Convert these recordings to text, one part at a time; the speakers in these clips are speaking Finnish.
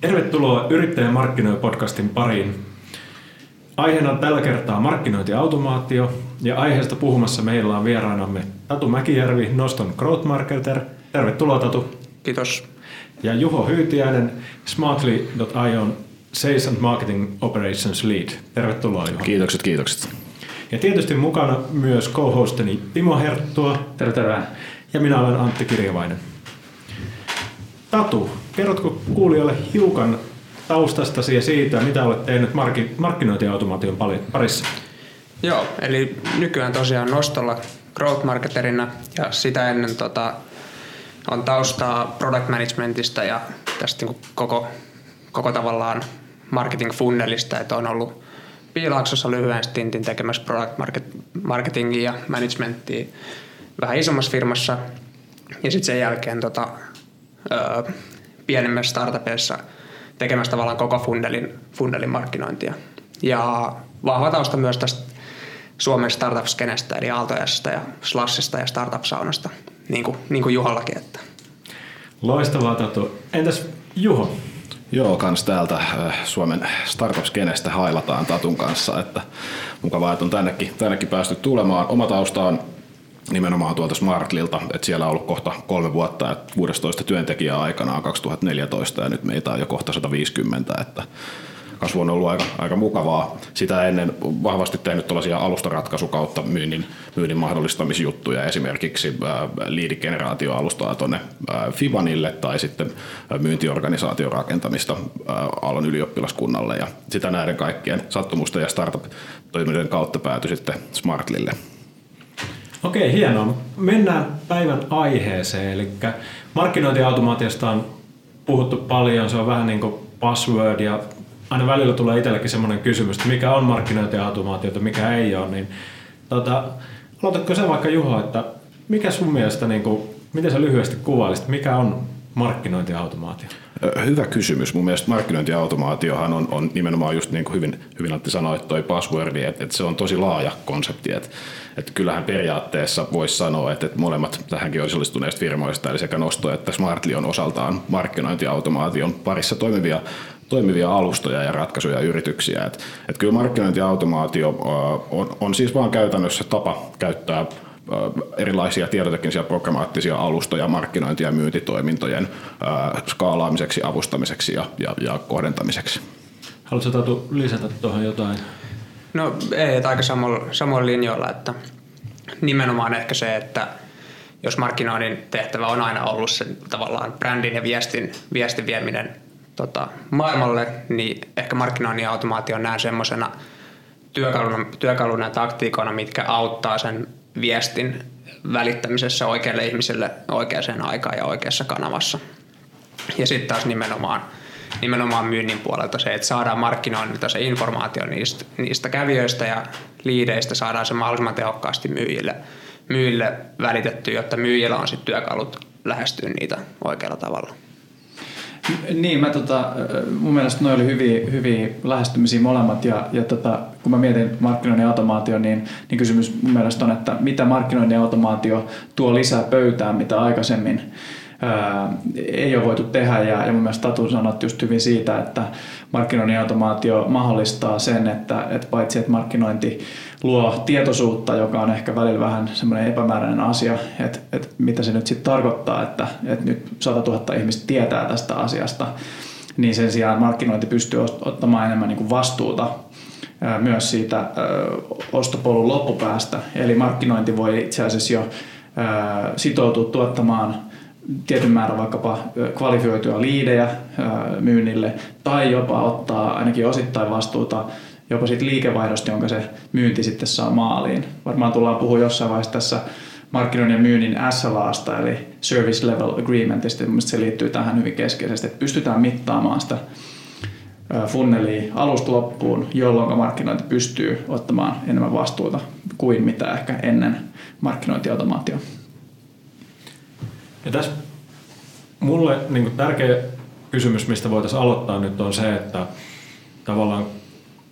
Tervetuloa Yrittäjän markkinoi podcastin pariin. Aiheena on tällä kertaa markkinointiautomaatio ja aiheesta puhumassa meillä on vieraanamme Tatu Mäkijärvi, Noston Growth Marketer. Tervetuloa Tatu. Kiitos. Ja Juho Hyytiäinen, Smartly.ion Sales and Marketing Operations Lead. Tervetuloa Juho. Kiitokset, kiitokset. Ja tietysti mukana myös co-hostini Timo Herttua. Terve, terve. Ja minä olen Antti Kirjavainen. Tatu, kerrotko kuulijoille hiukan taustastasi ja siitä, mitä olet tehnyt markkinointiautomaation parissa? Joo, eli nykyään tosiaan nostolla growth marketerina ja sitä ennen tota, on taustaa product managementista ja tästä niin koko, koko tavallaan marketing funnelista, että on ollut Piilaaksossa lyhyen stintin tekemässä product market, marketingia ja managementia vähän isommassa firmassa ja sitten sen jälkeen tota, pienemmässä startupissa tekemässä tavallaan koko fundelin, fundelin markkinointia. Ja vahva tausta myös tästä Suomen startup-skenestä, eli Aaltojasta ja Slashista ja startup-saunasta, niin kuin, niin kuin Juhallakin. Että. Loistavaa, Tatu. Entäs Juho? Joo, kans täältä äh, Suomen startup-skenestä hailataan Tatun kanssa, että mukavaa, että on tännekin, tännekin päästy tulemaan. Oma tausta on nimenomaan tuolta Smartlilta, että siellä on ollut kohta kolme vuotta, että 16 työntekijää aikanaan 2014 ja nyt meitä on jo kohta 150, että kasvu on ollut aika, aika mukavaa. Sitä ennen vahvasti tehnyt tällaisia alustaratkaisukautta myynnin, myynnin mahdollistamisjuttuja, esimerkiksi liidigeneraatioalustaa tuonne Fibanille tai sitten myyntiorganisaation rakentamista alan ylioppilaskunnalle ja sitä näiden kaikkien sattumusten ja startup-toimijoiden kautta päätyi sitten Smartlille. Okei, hienoa. Mennään päivän aiheeseen, eli markkinointiautomaatiosta on puhuttu paljon, se on vähän niin kuin password ja aina välillä tulee itsellekin semmoinen kysymys, että mikä on markkinointiautomaatiota, mikä ei ole, niin tota, aloitatko se vaikka Juho, että mikä sun mielestä, niin kuin, miten sä lyhyesti kuvailisit, mikä on markkinointiautomaatio? Hyvä kysymys. Mun mielestä markkinointiautomaatiohan on, on nimenomaan just niin kuin hyvin, hyvin Antti sanoi, että toi passwordi, että, että se on tosi laaja konsepti. Että, että kyllähän periaatteessa voisi sanoa, että, että molemmat tähänkin osallistuneista firmoista, eli sekä Nosto että Smartly on osaltaan markkinointiautomaation parissa toimivia toimivia alustoja ja ratkaisuja ja yrityksiä. Et, et kyllä markkinointiautomaatio on, on siis vaan käytännössä tapa käyttää erilaisia tietoteknisiä programmaattisia alustoja markkinointi- ja myyntitoimintojen skaalaamiseksi, avustamiseksi ja, ja, ja kohdentamiseksi. Haluatko Tatu lisätä tuohon jotain? No ei, aika samoilla, samoilla linjoilla, että nimenomaan ehkä se, että jos markkinoinnin tehtävä on aina ollut sen tavallaan brändin ja viestin, viestin vieminen tota, maailmalle, niin ehkä markkinoinnin automaatio näen semmoisena työkaluna, työkaluna ja taktiikona, mitkä auttaa sen viestin välittämisessä oikealle ihmiselle oikeaan aikaan ja oikeassa kanavassa. Ja sitten taas nimenomaan, nimenomaan myynnin puolelta se, että saadaan markkinoinnilta se informaatio niistä, niistä kävijöistä ja liideistä, saadaan se mahdollisimman tehokkaasti myyjille, myyjille välitetty, jotta myyjillä on sitten työkalut lähestyä niitä oikealla tavalla. Niin, mä tota, mun mielestä ne oli hyviä, hyviä lähestymisiä molemmat ja, ja tota, kun mä mietin markkinoinnin automaatio, niin, niin kysymys mun mielestä on, että mitä markkinoinnin automaatio tuo lisää pöytään, mitä aikaisemmin ää, ei ole voitu tehdä ja, ja mun mielestä Tatu sanot just hyvin siitä, että markkinoinnin automaatio mahdollistaa sen, että, että paitsi että markkinointi luo tietoisuutta, joka on ehkä välillä vähän semmoinen epämääräinen asia, että, että mitä se nyt sitten tarkoittaa, että, että nyt 100 000 ihmistä tietää tästä asiasta, niin sen sijaan markkinointi pystyy ottamaan enemmän niin kuin vastuuta myös siitä ostopolun loppupäästä. Eli markkinointi voi itse asiassa jo sitoutua tuottamaan tietyn määrän vaikkapa kvalifioituja liidejä myynnille tai jopa ottaa ainakin osittain vastuuta jopa siitä liikevaihdosta, jonka se myynti sitten saa maaliin. Varmaan tullaan puhua jossain vaiheessa tässä markkinoinnin ja myynnin SLAsta, eli Service Level Agreementista. Mielestäni se liittyy tähän hyvin keskeisesti, että pystytään mittaamaan sitä funnelia alusta loppuun, jolloin markkinointi pystyy ottamaan enemmän vastuuta kuin mitä ehkä ennen markkinointiautomaatio. Ja tässä mulle niin tärkeä kysymys, mistä voitaisiin aloittaa nyt on se, että tavallaan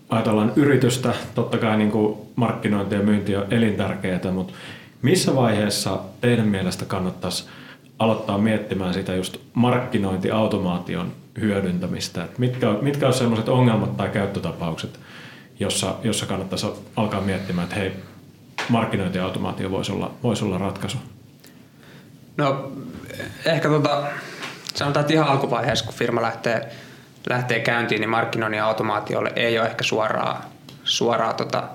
ajatellaan yritystä, totta kai niin kuin markkinointi ja myynti on elintärkeää, mutta missä vaiheessa teidän mielestä kannattaisi aloittaa miettimään sitä just markkinointiautomaation hyödyntämistä? Et mitkä, mitkä on sellaiset ongelmat tai käyttötapaukset, jossa, jossa kannattaisi alkaa miettimään, että hei, markkinointiautomaatio voisi olla, voisi olla ratkaisu? No ehkä tota, sanotaan, että ihan alkuvaiheessa, kun firma lähtee, lähtee käyntiin, niin markkinoinnin automaatiolle ei ole ehkä suoraa, suoraa tota,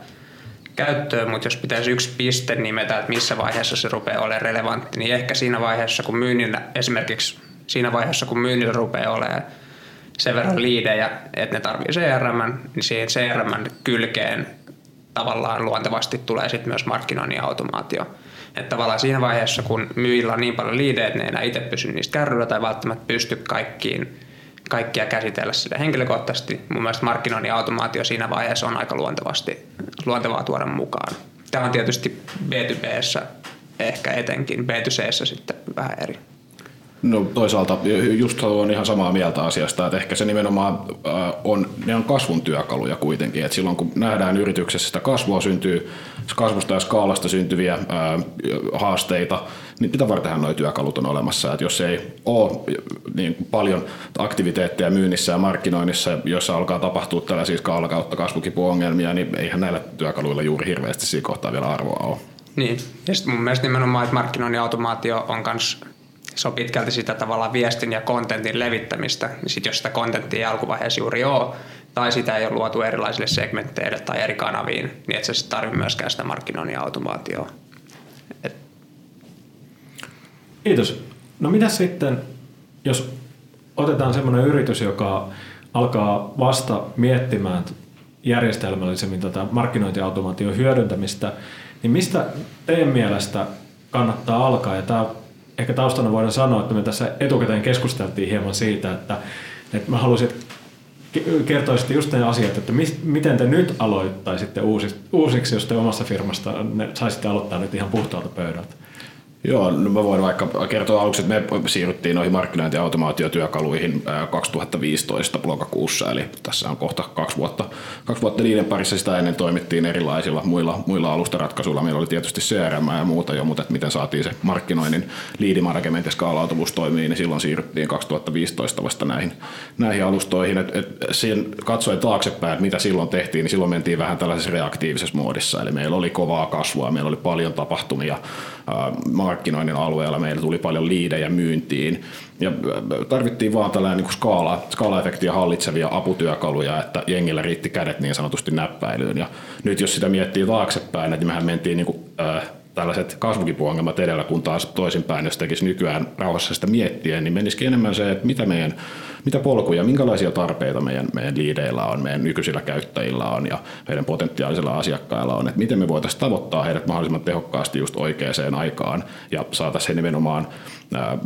käyttöön, mutta jos pitäisi yksi piste nimetä, että missä vaiheessa se rupeaa olemaan relevantti, niin ehkä siinä vaiheessa, kun myynnillä, esimerkiksi siinä vaiheessa, kun myynnillä rupeaa olemaan sen verran liidejä, että ne tarvii CRM, niin siihen CRM kylkeen tavallaan luontevasti tulee sitten myös markkinoinnin automaatio. Että tavallaan siinä vaiheessa, kun myyjillä on niin paljon liidejä, että ne ei enää itse pysy niistä kärryillä tai välttämättä pysty kaikkiin, kaikkia käsitellä sille henkilökohtaisesti, mun mielestä markkinoinnin automaatio siinä vaiheessa on aika luontevasti, luontevaa tuoda mukaan. Tämä on tietysti B2B ehkä etenkin, B2C sitten vähän eri. No toisaalta just on ihan samaa mieltä asiasta, että ehkä se nimenomaan äh, on, ne on kasvun työkaluja kuitenkin, että silloin kun nähdään yrityksessä sitä kasvua syntyy, kasvusta ja skaalasta syntyviä äh, haasteita, niin mitä vartenhan nuo työkalut on olemassa, että jos ei ole niin paljon aktiviteetteja myynnissä ja markkinoinnissa, joissa alkaa tapahtua tällaisia skaala kautta kasvukipuongelmia, niin eihän näillä työkaluilla juuri hirveästi siinä kohtaa vielä arvoa ole. Niin, ja sitten mun mielestä nimenomaan, että markkinoinnin automaatio on myös se on pitkälti sitä tavallaan viestin ja kontentin levittämistä. Niin sit jos sitä kontenttia ei alkuvaiheessa juuri ole, tai sitä ei ole luotu erilaisille segmentteille tai eri kanaviin, niin et sä sitten tarvitse myöskään sitä markkinoinnin automaatioa. Et... Kiitos. No mitä sitten, jos otetaan semmoinen yritys, joka alkaa vasta miettimään järjestelmällisemmin tätä markkinointiautomaation hyödyntämistä, niin mistä teidän mielestä kannattaa alkaa? Ja tämä ehkä taustana voidaan sanoa, että me tässä etukäteen keskusteltiin hieman siitä, että, että mä haluaisin, kertoisitte just ne asiat, että mi, miten te nyt aloittaisitte uusiksi, uusiksi, jos te omassa firmasta ne saisitte aloittaa nyt ihan puhtaalta pöydältä? Joo, no mä voin vaikka kertoa aluksi, että me siirryttiin noihin markkinointi- ja automaatiotyökaluihin 2015 lokakuussa, eli tässä on kohta kaksi vuotta, kaksi vuotta niiden parissa sitä ennen toimittiin erilaisilla muilla, muilla alustaratkaisuilla. Meillä oli tietysti CRM ja muuta jo, mutta että miten saatiin se markkinoinnin liidimarkementti ja skaalautuvuus toimii, niin silloin siirryttiin 2015 vasta näihin, näihin alustoihin. Et, et siihen katsoin taaksepäin, että mitä silloin tehtiin, niin silloin mentiin vähän tällaisessa reaktiivisessa muodissa, eli meillä oli kovaa kasvua, meillä oli paljon tapahtumia, markkinoinnin alueella meillä tuli paljon liidejä myyntiin ja tarvittiin vaan tällainen niin skaala, skaala-efektiä hallitsevia aputyökaluja, että jengillä riitti kädet niin sanotusti näppäilyyn. Ja nyt jos sitä miettii taaksepäin, että mehän mentiin niin kuin, äh, tällaiset kasvukipuongelmat edellä, kun taas toisinpäin, jos tekisi nykyään rauhassa sitä miettiä, niin menisikin enemmän se, että mitä meidän mitä polkuja, minkälaisia tarpeita meidän, meidän liideillä on, meidän nykyisillä käyttäjillä on ja meidän potentiaalisilla asiakkailla on, että miten me voitaisiin tavoittaa heidät mahdollisimman tehokkaasti just oikeaan aikaan ja saataisiin he nimenomaan ää,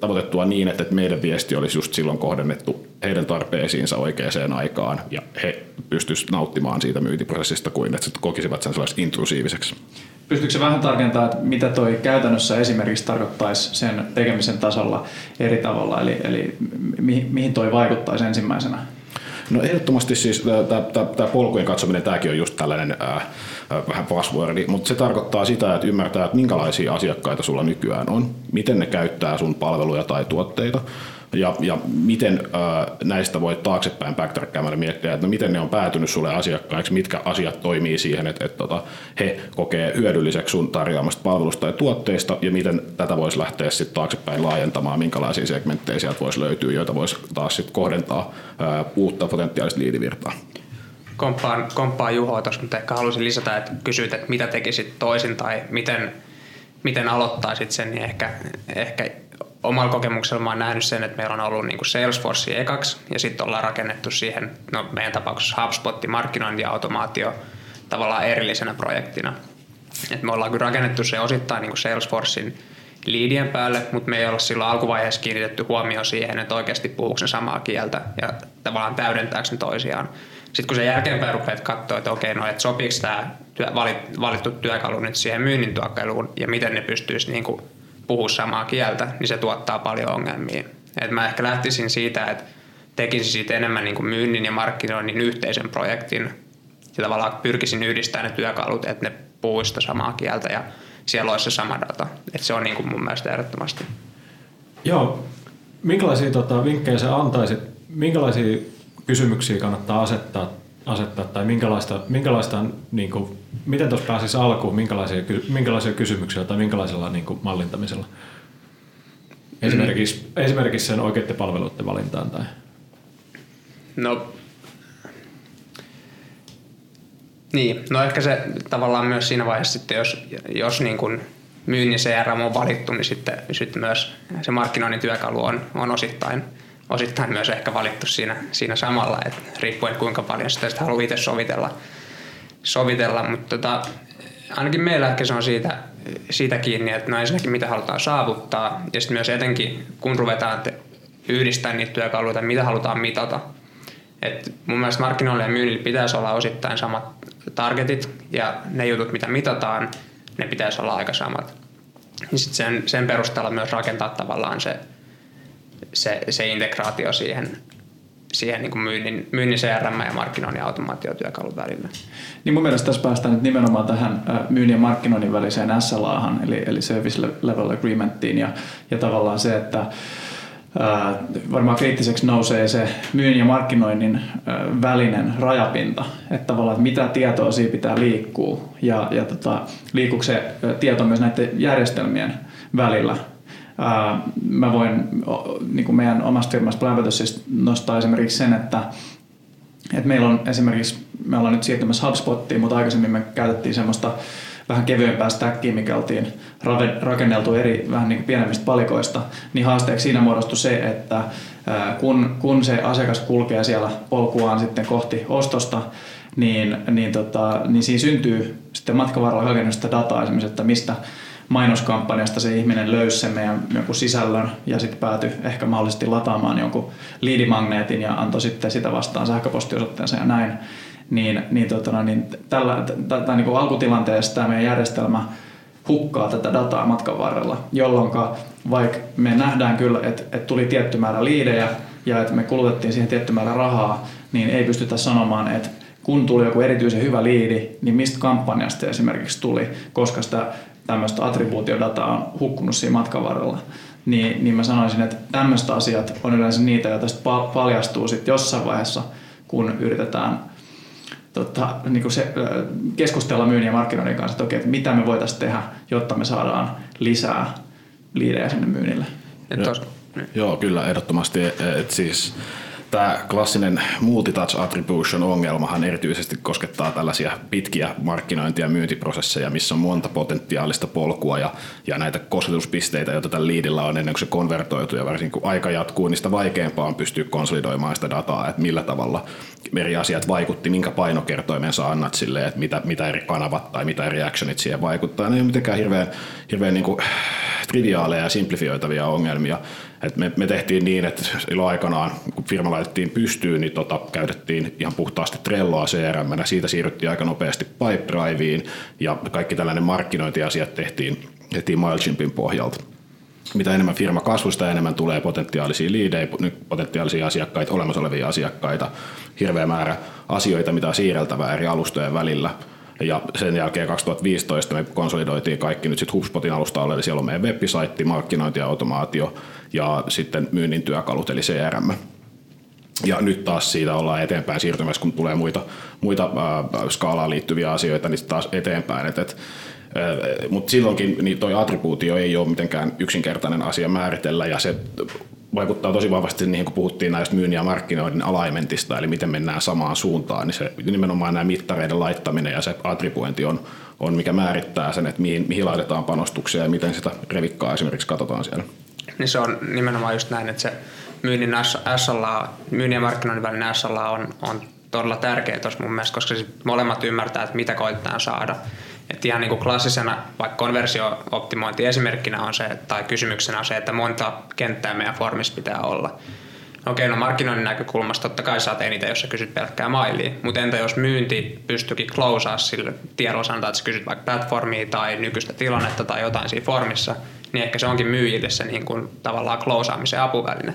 tavoitettua niin, että meidän viesti olisi just silloin kohdennettu heidän tarpeisiinsa oikeaan aikaan ja he pystyisivät nauttimaan siitä myyntiprosessista kuin että kokisivat sen sellaiseksi intrusiiviseksi. Pystyykö se vähän tarkentamaan, että mitä toi käytännössä esimerkiksi tarkoittaisi sen tekemisen tasolla eri tavalla, eli, eli mihin, mihin toi vaikuttaisi ensimmäisenä? No ehdottomasti siis tämä polkujen katsominen, tämäkin on just tällainen ää, vähän passwordi, mutta se tarkoittaa sitä, että ymmärtää, että minkälaisia asiakkaita sulla nykyään on, miten ne käyttää sun palveluja tai tuotteita, ja, ja miten ää, näistä voi taaksepäin backtrackkaamalla miettiä, että no miten ne on päätynyt sulle asiakkaiksi, mitkä asiat toimii siihen, että, että, että he kokee hyödylliseksi sun tarjoamasta palvelusta ja tuotteista ja miten tätä voisi lähteä sitten taaksepäin laajentamaan, minkälaisia segmenttejä sieltä voisi löytyä, joita voisi taas sitten kohdentaa ää, uutta potentiaalista liidivirtaa. Komppaan, komppaan Juhoa tuossa, mutta ehkä haluaisin lisätä, että kysyit, että mitä tekisit toisin tai miten, miten aloittaisit sen, niin ehkä, ehkä omalla kokemuksella mä oon nähnyt sen, että meillä on ollut niin Salesforce ekaksi ja sitten ollaan rakennettu siihen, no meidän tapauksessa HubSpot, markkinointi ja automaatio tavallaan erillisenä projektina. Et me ollaan kyllä rakennettu se osittain niin Salesforcein liidien päälle, mutta me ei olla silloin alkuvaiheessa kiinnitetty huomioon siihen, että oikeasti puhuuko ne samaa kieltä ja tavallaan täydentääkö ne toisiaan. Sitten kun se jälkeenpäin rupeat katsoa, että okei, no, että sopiiko tämä valittu työkalu nyt siihen myynnin työkaluun ja miten ne pystyisi niin kuin puhua samaa kieltä, niin se tuottaa paljon ongelmia. Et mä ehkä lähtisin siitä, että tekisin siitä enemmän niin kuin myynnin ja markkinoinnin yhteisen projektin ja tavallaan pyrkisin yhdistämään ne työkalut, että ne puhuista samaa kieltä ja siellä olisi se sama data. Et se on niin kuin mun mielestä ehdottomasti. Joo, minkälaisia tota, vinkkejä sä antaisit, minkälaisia kysymyksiä kannattaa asettaa, asettaa tai minkälaista, minkälaista niin kuin, miten tuossa pääsisi alkuun, minkälaisia, minkälaisia kysymyksiä tai minkälaisella niin kuin, mallintamisella? Esimerkiksi, mm. esimerkiksi sen oikeiden palveluiden valintaan tai... No, niin, no ehkä se tavallaan myös siinä vaiheessa sitten, jos, jos niin kuin myynnin CRM on valittu, niin sitten, sitten myös se markkinoinnin työkalu on, on osittain, osittain myös ehkä valittu siinä, siinä samalla, että riippuen kuinka paljon sitä, sitä haluaa itse sovitella, sovitella mutta tota, ainakin meillä ehkä se on siitä, siitä kiinni, että no ensinnäkin mitä halutaan saavuttaa ja sitten myös etenkin kun ruvetaan yhdistämään niitä työkaluja, mitä halutaan mitata. Et mun mielestä markkinoille ja myynnille pitäisi olla osittain samat targetit ja ne jutut, mitä mitataan, ne pitäisi olla aika samat. Niin sen, sen perusteella myös rakentaa tavallaan se, se, se integraatio siihen, siihen niin kuin myynnin, myynnin CRM ja markkinoinnin automaatiotyökalun välillä. Niin mun mielestä tässä päästään nyt nimenomaan tähän myynnin ja markkinoinnin väliseen SLAhan, eli, eli Service Level Agreementtiin, ja, ja tavallaan se, että varmaan kriittiseksi nousee se myynnin ja markkinoinnin välinen rajapinta, että tavallaan että mitä tietoa siinä pitää liikkua ja, ja tota, liikkuuko se tieto myös näiden järjestelmien välillä. Mä voin niin kuin meidän omasta firmasta siis nostaa esimerkiksi sen, että, että meillä on esimerkiksi, me ollaan nyt siirtymässä HubSpottiin, mutta aikaisemmin me käytettiin semmoista vähän kevyempää stackia, mikä oltiin rakenneltu eri vähän niin kuin pienemmistä palikoista, niin haasteeksi siinä muodostui se, että kun, kun se asiakas kulkee siellä polkuaan sitten kohti ostosta, niin, niin, tota, niin siinä syntyy sitten matkan varrella hakenut dataa esimerkiksi, että mistä mainoskampanjasta se ihminen löysi sen meidän jonkun sisällön ja sitten päätyi ehkä mahdollisesti lataamaan jonkun liidimagneetin ja antoi sitten sitä vastaan sähköpostiosoitteensa ja näin. Niin, niin, totana, niin tällä, tätä, niin kuin alkutilanteessa tämä meidän järjestelmä hukkaa tätä dataa matkan varrella, jolloin vaikka me nähdään kyllä, että, että tuli tietty määrä liidejä ja että me kulutettiin siihen tietty määrä rahaa, niin ei pystytä sanomaan, että kun tuli joku erityisen hyvä liidi, niin mistä kampanjasta esimerkiksi tuli, koska sitä tämmöistä attribuutiodataa on hukkunut siinä matkan varrella. Niin, niin mä sanoisin, että tämmöiset asiat on yleensä niitä, joita sitten paljastuu sitten jossain vaiheessa, kun yritetään – tota, niin kuin se, keskustella myynnin ja markkinoinnin kanssa, että, okei, että mitä me voitaisiin tehdä, jotta me saadaan lisää liidejä sinne myynnille. Joo, joo, kyllä, ehdottomasti. Et siis tämä klassinen multitouch attribution ongelmahan erityisesti koskettaa tällaisia pitkiä markkinointi- ja myyntiprosesseja, missä on monta potentiaalista polkua ja, ja näitä kosketuspisteitä, joita tällä liidillä on ennen kuin se konvertoituu ja varsinkin kun aika jatkuu, niin sitä vaikeampaa on pystyä konsolidoimaan sitä dataa, että millä tavalla eri asiat vaikutti, minkä painokertoimen sä annat sille, että mitä, mitä eri kanavat tai mitä eri actionit siihen vaikuttaa. Ne ei ole mitenkään hirveän, hirveän niin kuin triviaaleja ja simplifioitavia ongelmia. Et me, me tehtiin niin, että silloin aikanaan, kun firma laitettiin pystyyn, niin tota, käytettiin ihan puhtaasti Trelloa CRM, siitä siirryttiin aika nopeasti Pipedriveen, ja kaikki tällainen markkinointiasiat tehtiin, tehtiin MailChimpin pohjalta mitä enemmän firma kasvusta, enemmän tulee potentiaalisia liidejä, potentiaalisia asiakkaita, olemassa olevia asiakkaita, hirveä määrä asioita, mitä on siirreltävää eri alustojen välillä. Ja sen jälkeen 2015 me konsolidoitiin kaikki nyt sitten HubSpotin alusta eli siellä on meidän web-saitti, markkinointiautomaatio ja sitten myynnin työkalut, eli CRM. Ja nyt taas siitä ollaan eteenpäin siirtymässä, kun tulee muita, muita äh, skaalaan liittyviä asioita, niin taas eteenpäin. Et, et, mutta silloinkin niin toi attribuutio ei ole mitenkään yksinkertainen asia määritellä ja se vaikuttaa tosi vahvasti niihin, kun puhuttiin näistä myynnin ja markkinoinnin alaimentista, eli miten mennään samaan suuntaan, niin se nimenomaan nämä mittareiden laittaminen ja se attribuointi on, on mikä määrittää sen, että mihin, mihin laitetaan panostuksia ja miten sitä revikkaa esimerkiksi katsotaan siellä. Niin se on nimenomaan just näin, että se myynnin, SLA, myynnin ja markkinoinnin välinen SLA on, on todella tärkeä tuossa mun mielestä, koska molemmat ymmärtää, että mitä koitetaan saada. Et ihan niin kuin klassisena, vaikka konversio-optimointi esimerkkinä on se, tai kysymyksenä on se, että monta kenttää meidän formissa pitää olla. Okei, no markkinoinnin näkökulmasta totta kai saat eniten, jos sä kysyt pelkkää mailia, mutta entä jos myynti pystyikin closeaa sille tiedolla sanotaan, että sä kysyt vaikka platformia tai nykyistä tilannetta tai jotain siinä formissa, niin ehkä se onkin myyjille se niin kuin tavallaan closeaamisen apuväline.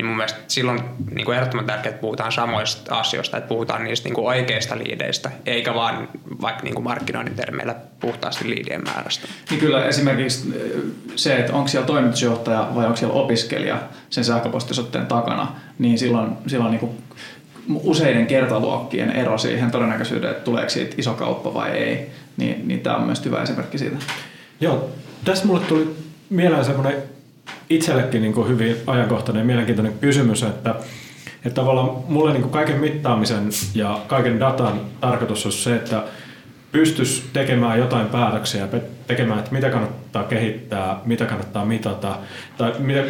Niin mun mielestä silloin niin kuin ehdottoman tärkeää, että puhutaan samoista asioista, että puhutaan niistä niin kuin oikeista liideistä, eikä vaan vaikka niin kuin markkinoinnin termeillä puhtaasti liidien määrästä. Niin kyllä esimerkiksi se, että onko siellä toimitusjohtaja vai onko siellä opiskelija sen sähköpostisoitteen takana, niin silloin, silloin niin kuin useiden kertaluokkien ero siihen todennäköisyyteen, että tuleeko siitä iso kauppa vai ei, niin, niin tämä on myös hyvä esimerkki siitä. Joo, tässä mulle tuli mieleen semmoinen itsellekin niin kuin hyvin ajankohtainen ja mielenkiintoinen kysymys, että, että tavallaan mulle niin kuin kaiken mittaamisen ja kaiken datan tarkoitus on se, että pystyisi tekemään jotain päätöksiä, tekemään, että mitä kannattaa kehittää, mitä kannattaa mitata, tai mitä,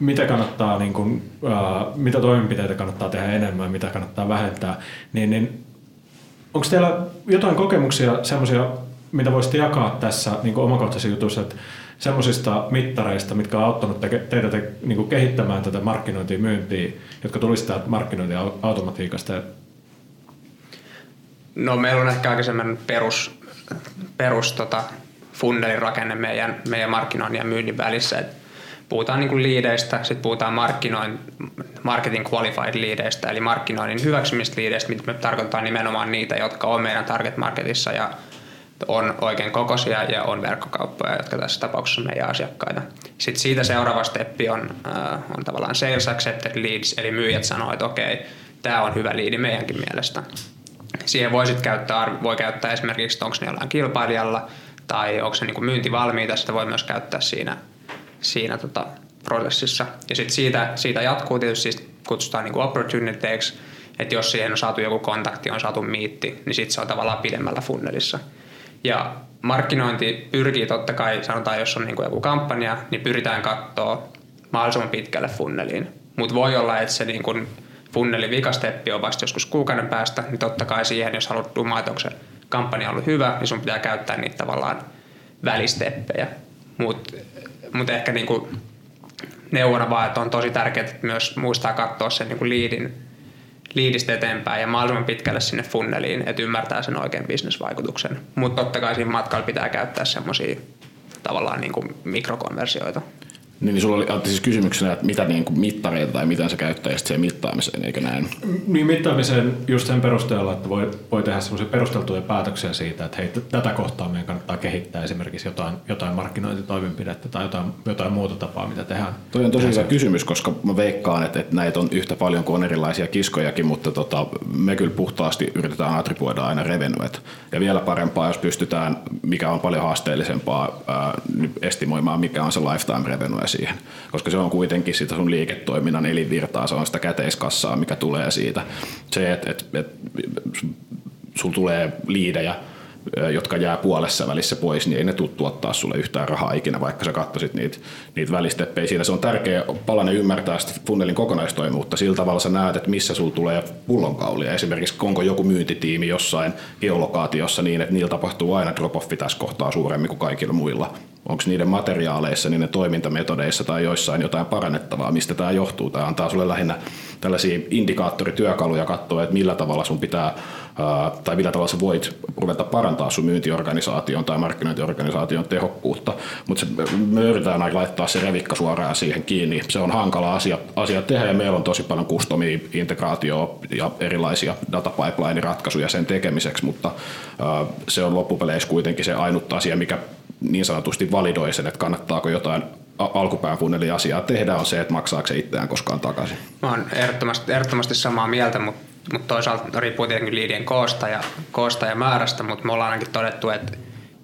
mitä, kannattaa, niin kuin, uh, mitä toimenpiteitä kannattaa tehdä enemmän, mitä kannattaa vähentää, niin, niin onko teillä jotain kokemuksia, semmoisia, mitä voisitte jakaa tässä niin kuin omakohtaisessa jutussa, että semmoisista mittareista, mitkä on auttanut te- teitä te- niin kuin kehittämään tätä markkinointia myyntiä, jotka tulisi täältä markkinointiautomatiikasta? No meillä on ehkä aika semmoinen perus, perus tota, funnelin rakenne meidän, meidän markkinoinnin ja myynnin välissä. Et puhutaan niin liideistä, sitten puhutaan markkinoin, marketing qualified liideistä, eli markkinoinnin hyväksymistä liideistä, mitä me tarkoittaa nimenomaan niitä, jotka on meidän target marketissa ja on oikein kokoisia ja on verkkokauppoja, jotka tässä tapauksessa on meidän asiakkaita. Sitten siitä seuraava steppi on, äh, on tavallaan sales accepted leads, eli myyjät sanoo, että okei, tämä on hyvä liidi meidänkin mielestä. Siihen voi sitten käyttää, voi käyttää esimerkiksi, onko ne jollain kilpailijalla tai onko se niin myyntivalmiita, sitä voi myös käyttää siinä, siinä tota prosessissa. Ja sitten siitä, siitä jatkuu tietysti, siis kutsutaan niin opportunities, että jos siihen on saatu joku kontakti, on saatu miitti, niin sitten se on tavallaan pidemmällä funnelissa. Ja markkinointi pyrkii totta kai, sanotaan jos on niin kuin joku kampanja, niin pyritään katsoa mahdollisimman pitkälle funneliin. Mutta voi olla, että se niin kuin funnelin vikasteppi on vasta joskus kuukauden päästä, niin totta kai siihen, jos haluat dumaa, että onko se kampanja ollut hyvä, niin sun pitää käyttää niitä tavallaan välisteppejä. Mutta mut ehkä niin kuin neuvona vaan, että on tosi tärkeää että myös muistaa katsoa sen niin kuin liidin liidistä eteenpäin ja mahdollisimman pitkälle sinne funneliin, että ymmärtää sen oikein bisnesvaikutuksen. Mutta totta kai siinä matkalla pitää käyttää semmoisia tavallaan niin kuin mikrokonversioita. Niin, niin sulla oli siis kysymyksenä, että mitä niin kuin mittareita tai miten sä käyttäisit siihen mittaamiseen, eikö näin? Niin mittaamiseen just sen perusteella, että voi, voi tehdä semmoisia perusteltuja päätöksiä siitä, että hei, tätä kohtaa meidän kannattaa kehittää esimerkiksi jotain, jotain markkinointitoimenpidettä tai jotain, jotain muuta tapaa, mitä tehdään. Toi on tosi hyvä kysymys, koska mä veikkaan, että, että näitä on yhtä paljon kuin on erilaisia kiskojakin, mutta tota, me kyllä puhtaasti yritetään attribuoida aina revenuet. Ja vielä parempaa, jos pystytään, mikä on paljon haasteellisempaa, ää, estimoimaan, mikä on se lifetime revenue siihen, koska se on kuitenkin sitä sun liiketoiminnan elinvirtaa, se on sitä käteiskassaa, mikä tulee siitä. Se, että et, et, sulla tulee liidejä, jotka jää puolessa välissä pois, niin ei ne tule tuottaa sulle yhtään rahaa ikinä, vaikka sä katsoisit niitä, niitä välisteppejä. Siinä se on tärkeä palanen ymmärtää sitä funnelin kokonaistoimuutta. Sillä tavalla sä näet, että missä sulla tulee pullonkaulia. Esimerkiksi onko joku myyntitiimi jossain geolokaatiossa niin, että niillä tapahtuu aina drop-offi tässä kohtaa suuremmin kuin kaikilla muilla onko niiden materiaaleissa, niiden toimintametodeissa tai joissain jotain parannettavaa, mistä tämä johtuu. Tämä antaa sulle lähinnä tällaisia indikaattorityökaluja katsoa, että millä tavalla sun pitää tai millä tavalla sä voit ruveta parantaa sun myyntiorganisaation tai markkinointiorganisaation tehokkuutta. Mutta me yritetään aina laittaa se revikka suoraan siihen kiinni. Se on hankala asia, asia tehdä ja meillä on tosi paljon customia, integraatio ja erilaisia data pipeline-ratkaisuja sen tekemiseksi, mutta se on loppupeleissä kuitenkin se ainut asia, mikä niin sanotusti validoi sen, että kannattaako jotain alkupään asiaa tehdä, on se, että maksaako se itseään koskaan takaisin. Mä oon ehdottomasti, ehdottomasti samaa mieltä, mutta, mutta toisaalta riippuu tietenkin liidien koosta ja, koosta ja määrästä, mutta me ollaan ainakin todettu, että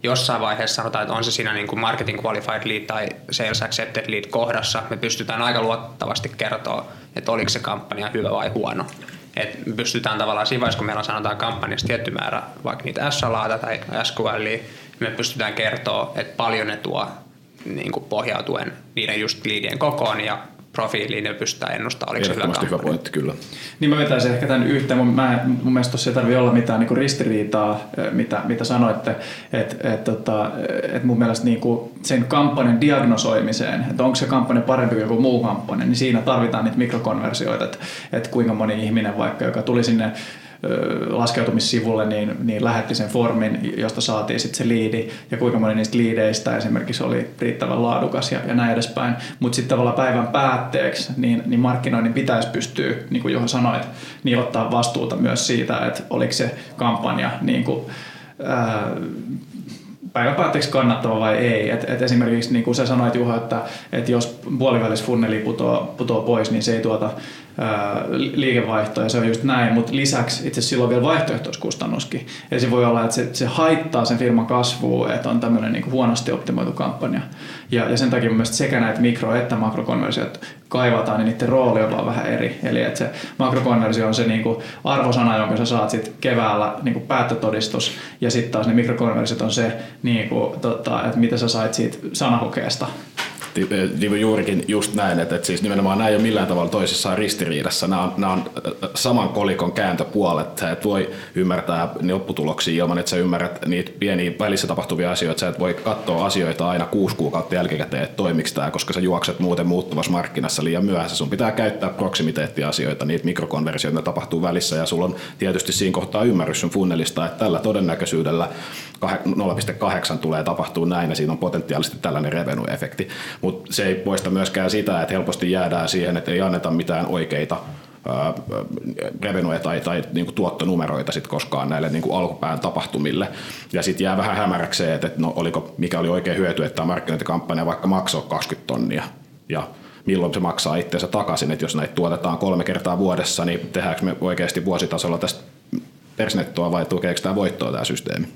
jossain vaiheessa sanotaan, että on se siinä niin kuin marketing qualified lead tai sales accepted lead kohdassa, me pystytään aika luottavasti kertoa, että oliko se kampanja hyvä vai huono. Et pystytään tavallaan siinä vaiheessa, kun meillä sanotaan kampanjassa tietty määrä, vaikka niitä SLA tai SQL, me pystytään kertoa, että paljon ne tuo niin kuin pohjautuen niiden just liidien kokoon ja profiiliin ja pystytään ennustamaan, oliko se hyvä hyvä pointti, kyllä. Niin mä vetäisin ehkä tämän yhteen. Mun, mä, mun mielestä tuossa ei tarvitse olla mitään niin ristiriitaa, mitä, mitä sanoitte. Että et, tota, et mun mielestä niin kuin sen kampanjan diagnosoimiseen, että onko se kampanja parempi kuin joku muu kampanja, niin siinä tarvitaan niitä mikrokonversioita, että, että kuinka moni ihminen vaikka, joka tuli sinne laskeutumissivulle, niin, niin lähetti sen formin, josta saatiin sitten se liidi ja kuinka moni niistä liideistä esimerkiksi oli riittävän laadukas ja, ja näin edespäin. Mutta sitten tavallaan päivän päätteeksi niin, niin markkinoinnin pitäisi pystyä, niin kuin Juha sanoit, niin ottaa vastuuta myös siitä, että oliko se kampanja niin kuin, ää, päivän päätteeksi kannattava vai ei. Et, et esimerkiksi niin kuin sä sanoit Juha, että, että jos puolivälisfunneli putoo, putoo pois, niin se ei tuota liikevaihtoa ja se on just näin, mutta lisäksi itse silloin vielä vaihtoehtoiskustannuskin. Eli se voi olla, että se, se haittaa sen firman kasvua, että on tämmöinen niin huonosti optimoitu kampanja. Ja, ja sen takia mun mielestä sekä näitä mikro- että makrokonversiot kaivataan, niin niiden rooli on vaan vähän eri. Eli että se makrokonversio on se niin kuin arvosana, jonka sä saat sit keväällä niin kuin päättötodistus, ja sitten taas ne mikrokonversiot on se, niin kuin, tota, että mitä sä sait siitä sanahokeesta niin juurikin just näin, että, että siis nimenomaan nämä ei ole millään tavalla toisissaan ristiriidassa. Nämä on, nämä on saman kolikon kääntöpuolet. Sä et voi ymmärtää lopputuloksia ilman, että sä ymmärrät niitä pieniä välissä tapahtuvia asioita. Sä et voi katsoa asioita aina kuusi kuukautta jälkikäteen, että toimiko tämä, koska sä juokset muuten muuttuvassa markkinassa liian myöhässä. Sun pitää käyttää proximiteettiasioita, niitä mikrokonversioita tapahtuu välissä ja sulla on tietysti siinä kohtaa ymmärrys sun funnelista, että tällä todennäköisyydellä 0,8 tulee tapahtuu näin ja siinä on potentiaalisesti tällainen revenue-efekti. Mutta se ei poista myöskään sitä, että helposti jäädään siihen, että ei anneta mitään oikeita revenue tai, tai niin kuin tuottonumeroita sit koskaan näille niin kuin alkupään tapahtumille. Ja sitten jää vähän hämäräksi se, että no, oliko, mikä oli oikein hyöty, että tämä markkinointikampanja vaikka maksoi 20 tonnia ja milloin se maksaa itseensä takaisin, että jos näitä tuotetaan kolme kertaa vuodessa, niin tehdäänkö me oikeasti vuositasolla tästä persnettoa vai tukeeko tämä voittoa tämä systeemi?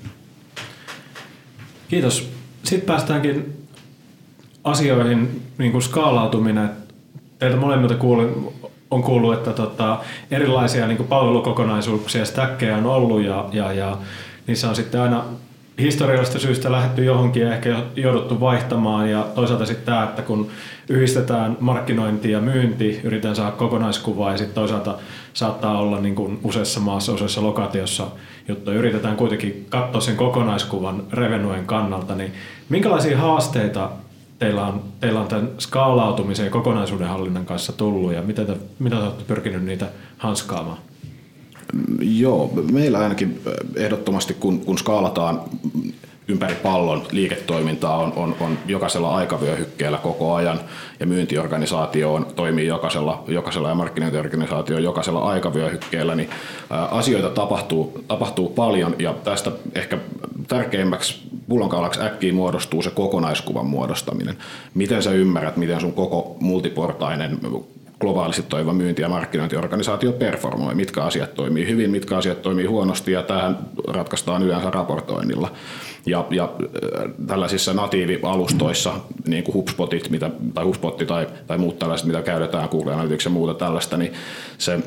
Kiitos. Sitten päästäänkin asioihin, niin kuin skaalautuminen. Teiltä molemmilta kuulin, on kuullut, että tota, erilaisia niin kuin palvelukokonaisuuksia, stäkkejä on ollut ja, ja, ja niissä on sitten aina historiallisesta syystä lähdetty johonkin ja ehkä jouduttu vaihtamaan ja toisaalta sitten tämä, että kun yhdistetään markkinointi ja myynti, yritetään saada kokonaiskuvaa ja sitten toisaalta saattaa olla niin kuin useassa maassa, useassa lokaatiossa jotta yritetään kuitenkin katsoa sen kokonaiskuvan revenuen kannalta, niin minkälaisia haasteita teillä on, teillä on tämän skaalautumisen ja kokonaisuuden hallinnan kanssa tullut ja miten te, mitä te olette pyrkineet niitä hanskaamaan? Joo, meillä ainakin ehdottomasti kun, kun skaalataan ympäri pallon liiketoimintaa on, on, on jokaisella aikavyöhykkeellä koko ajan ja myyntiorganisaatio on, toimii jokaisella, jokaisella ja markkinointiorganisaatio on jokaisella aikavyöhykkeellä, niin ää, asioita tapahtuu, tapahtuu paljon ja tästä ehkä tärkeimmäksi pullonkaulaksi äkkiä muodostuu se kokonaiskuvan muodostaminen. Miten sä ymmärrät, miten sun koko multiportainen globaalisti toiva myynti- ja markkinointiorganisaatio performoi, mitkä asiat toimii hyvin, mitkä asiat toimii huonosti ja tähän ratkaistaan yleensä raportoinnilla. Ja, ja äh, tällaisissa natiivialustoissa, niin kuin HubSpotit, mitä, tai HubSpot tai, tai muut tällaiset, mitä käytetään, Google Analytics ja muuta tällaista, niin se